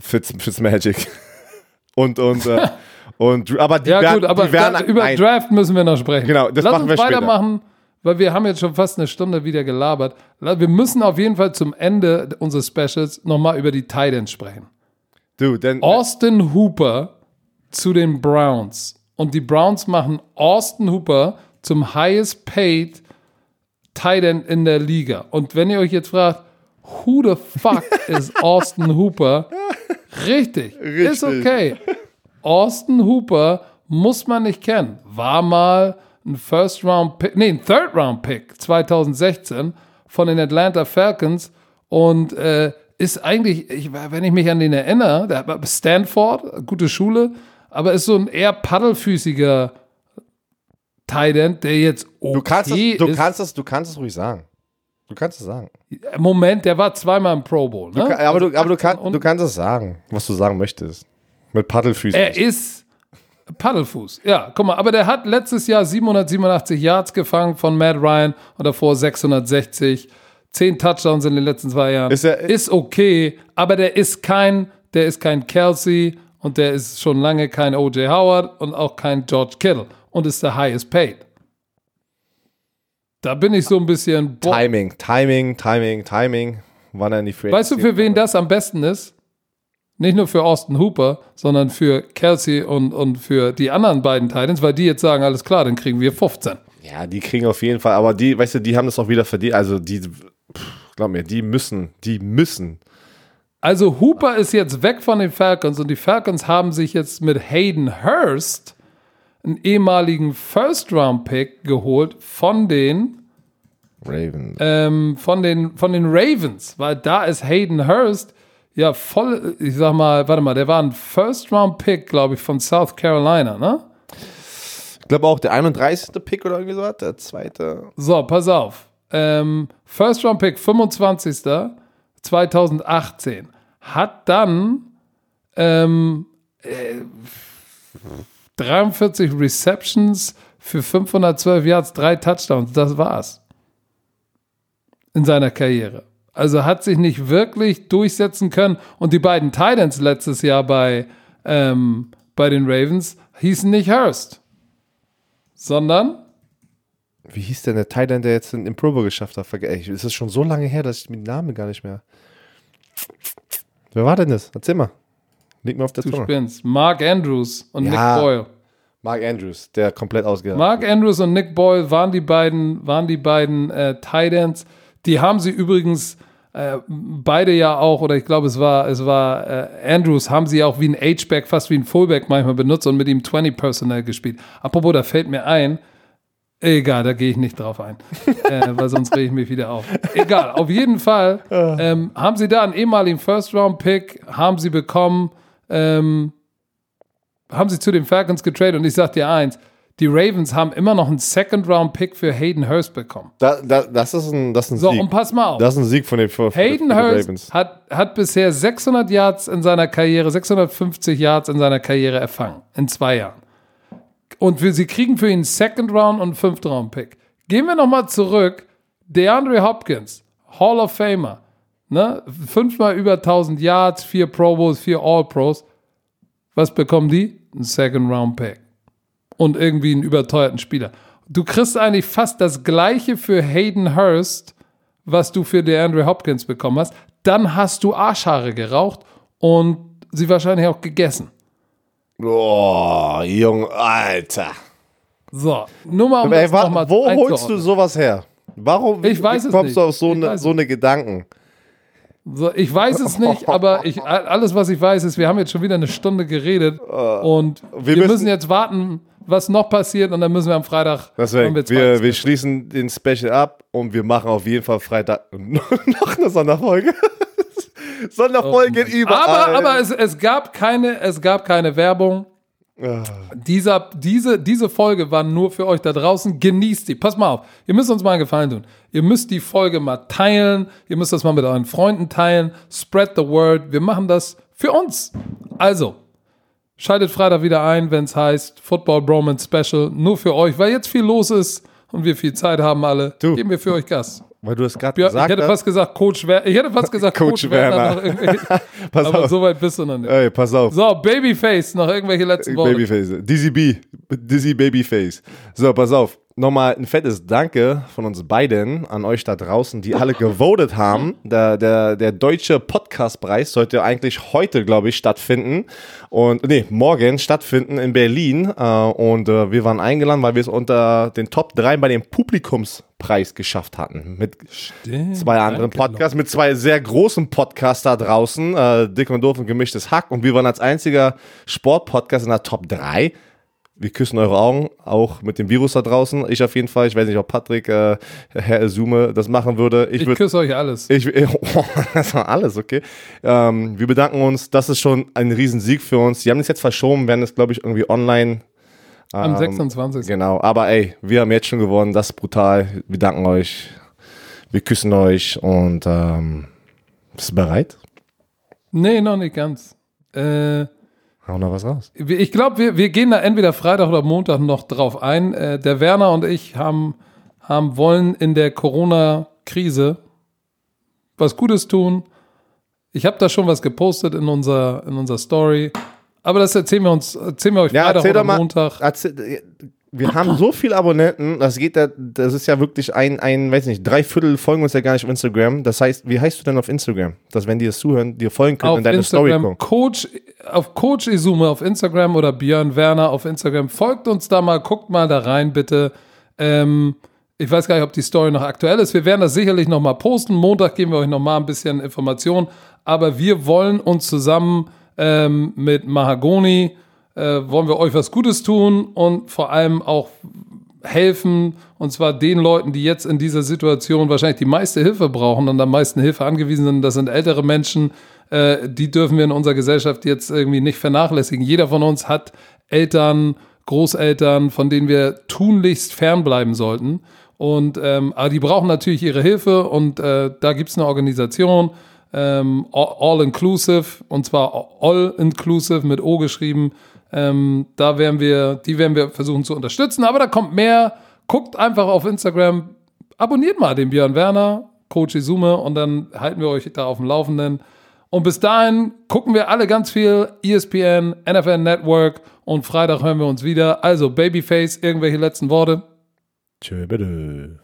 Fitz, Fitzmagic. <laughs> und, und, äh, <laughs> und, aber die Ja, werden, gut, aber die werden da, über nein, Draft müssen wir noch sprechen. Genau, das Lass machen uns wir später. weitermachen, weil wir haben jetzt schon fast eine Stunde wieder gelabert. La- Wir müssen auf jeden Fall zum Ende unseres Specials nochmal über die Titans sprechen. Du, denn, Austin Hooper zu den Browns. Und die Browns machen Austin Hooper zum highest paid Tight End in der Liga. Und wenn ihr euch jetzt fragt, who the fuck <laughs> is Austin Hooper? Richtig, ist Richtig. okay. Austin Hooper muss man nicht kennen. War mal ein First Round Pick, nee, ein Third Round Pick 2016 von den Atlanta Falcons und äh, ist eigentlich, ich, wenn ich mich an den erinnere, der hat Stanford, gute Schule, aber ist so ein eher paddelfüßiger Tight End, der jetzt okay du, kannst es, du, ist. kannst es, du kannst es ruhig sagen. Du kannst es sagen. Moment, der war zweimal im Pro Bowl. Ne? aber du, aber du, kann, du kannst es sagen, was du sagen möchtest. Mit Paddelfüßen. Er ist Paddelfuß. Ja, guck mal, aber der hat letztes Jahr 787 Yards gefangen von Matt Ryan und davor 660. Zehn Touchdowns in den letzten zwei Jahren. Ist er- ist okay, aber der ist kein, der ist kein Kelsey und der ist schon lange kein O.J. Howard und auch kein George Kittle und ist der highest paid. Da bin ich so ein bisschen. boah, Timing, Timing, Timing, Timing. Wann er in die Free Weißt du, für wen das am besten ist? Nicht nur für Austin Hooper, sondern für Kelsey und, und für die anderen beiden Titans, weil die jetzt sagen, alles klar, dann kriegen wir 15. Ja, die kriegen auf jeden Fall, aber die, weißt du, die haben das auch wieder verdient. Also die, pff, glaub mir, die müssen, die müssen. Also Hooper ist jetzt weg von den Falcons und die Falcons haben sich jetzt mit Hayden Hurst einen ehemaligen First-Round-Pick geholt von den, Raven. ähm, von, den, von den Ravens, weil da ist Hayden Hurst ja voll, ich sag mal, warte mal, der war ein First-Round-Pick, glaube ich, von South Carolina, ne? Ich glaube auch der 31. Pick oder irgendwie so der zweite. So, pass auf. Ähm, First Round Pick 25. 2018 hat dann ähm, äh, 43 Receptions für 512 Yards, drei Touchdowns. Das war's. In seiner Karriere. Also hat sich nicht wirklich durchsetzen können. Und die beiden Titans letztes Jahr bei, ähm, bei den Ravens hießen nicht Hurst, sondern Wie hieß denn der Titan, der jetzt in, im Pro Bowl geschafft hat? Ey, Es ist schon so lange her, dass ich den Namen gar nicht mehr. Wer war denn das? Erzähl mal. Liegt mir auf der Du Zunge. spinnst. Mark Andrews und Ja. Nick Boyle. Mark Andrews, der komplett ausgegangen Mark Andrews und Nick Boyle waren die beiden, waren die beiden äh, Ends. Die haben sie übrigens äh, beide ja auch, oder ich glaube, es war, es war äh, Andrews, haben sie auch wie ein H-Back, fast wie ein Fullback manchmal benutzt und mit ihm 20 Personnel gespielt. Apropos, da fällt mir ein, egal, da gehe ich nicht drauf ein, <laughs> äh, weil sonst rege ich mich wieder auf. Egal, auf jeden Fall ähm, haben sie da einen ehemaligen First-Round-Pick, haben sie bekommen, ähm, haben sie zu den Falcons getradet und ich sag dir eins, die Ravens haben immer noch einen Second-Round-Pick für Hayden Hurst bekommen. Da, da, das ist ein, das ist ein So, Sieg. und pass mal auf. das ist ein Sieg von den, von, von Hayden den Hurst hat, hat bisher 600 Yards in seiner Karriere, 650 Yards in seiner Karriere erfangen. In zwei Jahren. Und wir, sie kriegen für ihn Second Round und Fifth Round Pick. Gehen wir nochmal zurück. DeAndre Hopkins, Hall of Famer. Ne? Fünfmal über 1000 Yards, vier Pro Bowls, vier All Pros. Was bekommen die? Ein Second Round Pick. Und irgendwie einen überteuerten Spieler. Du kriegst eigentlich fast das gleiche für Hayden Hurst, was du für DeAndre Hopkins bekommen hast, dann hast du Arschhaare geraucht und sie wahrscheinlich auch gegessen. Boah, Junge, Alter. So, nur mal um Ey, wa- mal wo holst du sowas her? Warum Ich weiß es kommst nicht. du auf so eine, so eine Gedanken? So, ich weiß es nicht, <laughs> aber ich, alles, was ich weiß, ist, wir haben jetzt schon wieder eine Stunde geredet und wir, wir müssen- müssen, jetzt warten, was noch passiert und dann müssen wir am Freitag. Deswegen, wir, zwei- wir, schließen den Special ab und wir machen auf jeden Fall Freitag <laughs> noch eine Sonderfolge. Sonderfolge überall. aber aber es, es, gab keine, es gab keine Werbung. Ah. Dieser, diese, diese Folge war nur für euch da draußen. Genießt die. Pass mal auf. Ihr müsst uns mal einen Gefallen tun. Ihr müsst die Folge mal teilen. Ihr müsst das mal mit euren Freunden teilen. Spread the word. Wir machen das für uns. Also, schaltet Freitag wieder ein, wenn es heißt Football Bromance Special. Nur für euch, weil jetzt viel los ist und wir viel Zeit haben alle. Du. Geben wir für euch Gas. Weil du es gerade Ja, ich gesagt hätte hast. fast gesagt Coach Werner. Ich hätte fast <laughs> gesagt Coach Coach, Werner. Werner. <laughs> Pass aber auf. so weit bist du noch nicht. Ey, pass auf. So, Babyface, noch irgendwelche letzten Worte. Babyface. Dizzy B. Dizzy Babyface. So, pass auf. Nochmal ein fettes Danke von uns beiden an euch da draußen, die alle gewotet haben. Der, der, der deutsche Podcastpreis sollte eigentlich heute, glaube ich, stattfinden. Und, nee, morgen stattfinden in Berlin. Äh, und äh, wir waren eingeladen, weil wir es unter den Top 3 bei dem Publikumspreis geschafft hatten. Mit zwei anderen Podcasts, mit zwei sehr großen Podcasts da draußen, äh, Dick und Doof und Gemischtes Hack. Und wir waren als einziger Sportpodcast in der Top 3. Wir küssen eure Augen, auch mit dem Virus da draußen. Ich auf jeden Fall. Ich weiß nicht, ob Patrick, äh, Herr Sume, das machen würde. Ich Ich küsse euch alles. Ich, oh, <laughs> das war alles, okay. Ähm, wir bedanken uns. Das ist schon ein Riesensieg für uns. Die haben es jetzt verschoben, werden es, glaube ich, irgendwie online. Am ähm, 26. Genau, aber ey, wir haben jetzt schon gewonnen. Das ist brutal. Wir danken euch. Wir küssen euch und ähm, bist du bereit? Nee, noch nicht ganz. Äh, Hau noch was raus. ich glaube, wir, wir gehen da entweder Freitag oder Montag noch drauf ein. Äh, der Werner und ich haben, haben wollen in der Corona-Krise was Gutes tun. Ich habe da schon was gepostet in unserer, in unserer Story. Aber das erzählen wir uns, erzählen wir euch Ja, Freitag oder doch mal. Montag. Erzähl, wir haben so viele Abonnenten, das geht ja, das ist ja wirklich ein, ein, weiß nicht, drei Viertel folgen uns ja gar nicht auf Instagram. Das heißt, wie heißt du denn auf Instagram? Dass wenn die das zuhören, dir folgen können auf und deine Story Instagram gucken. Coach auf Coach Izume auf Instagram oder Björn Werner auf Instagram. Folgt uns da mal, guckt mal da rein, bitte. Ähm, ich weiß gar nicht, ob die Story noch aktuell ist. Wir werden das sicherlich noch mal posten. Montag geben wir euch noch mal ein bisschen Informationen. Aber wir wollen uns zusammen ähm, mit Mahagoni, äh, wollen wir euch was Gutes tun und vor allem auch helfen, und zwar den Leuten, die jetzt in dieser Situation wahrscheinlich die meiste Hilfe brauchen und am meisten Hilfe angewiesen sind. Das sind ältere Menschen, äh, die dürfen wir in unserer Gesellschaft jetzt irgendwie nicht vernachlässigen. Jeder von uns hat Eltern, Großeltern, von denen wir tunlichst fernbleiben sollten. Und ähm, aber die brauchen natürlich ihre Hilfe und äh, da gibt es eine Organisation, ähm, All All Inclusive, und zwar All Inclusive mit O geschrieben. Ähm, da werden wir, die werden wir versuchen zu unterstützen, aber da kommt mehr. Guckt einfach auf Instagram, abonniert mal den Björn Werner, Coach Izume, und dann halten wir euch da auf dem Laufenden. Und bis dahin gucken wir alle ganz viel ESPN, NFL Network und Freitag hören wir uns wieder. Also Babyface, irgendwelche letzten Worte. Tschö, bitte.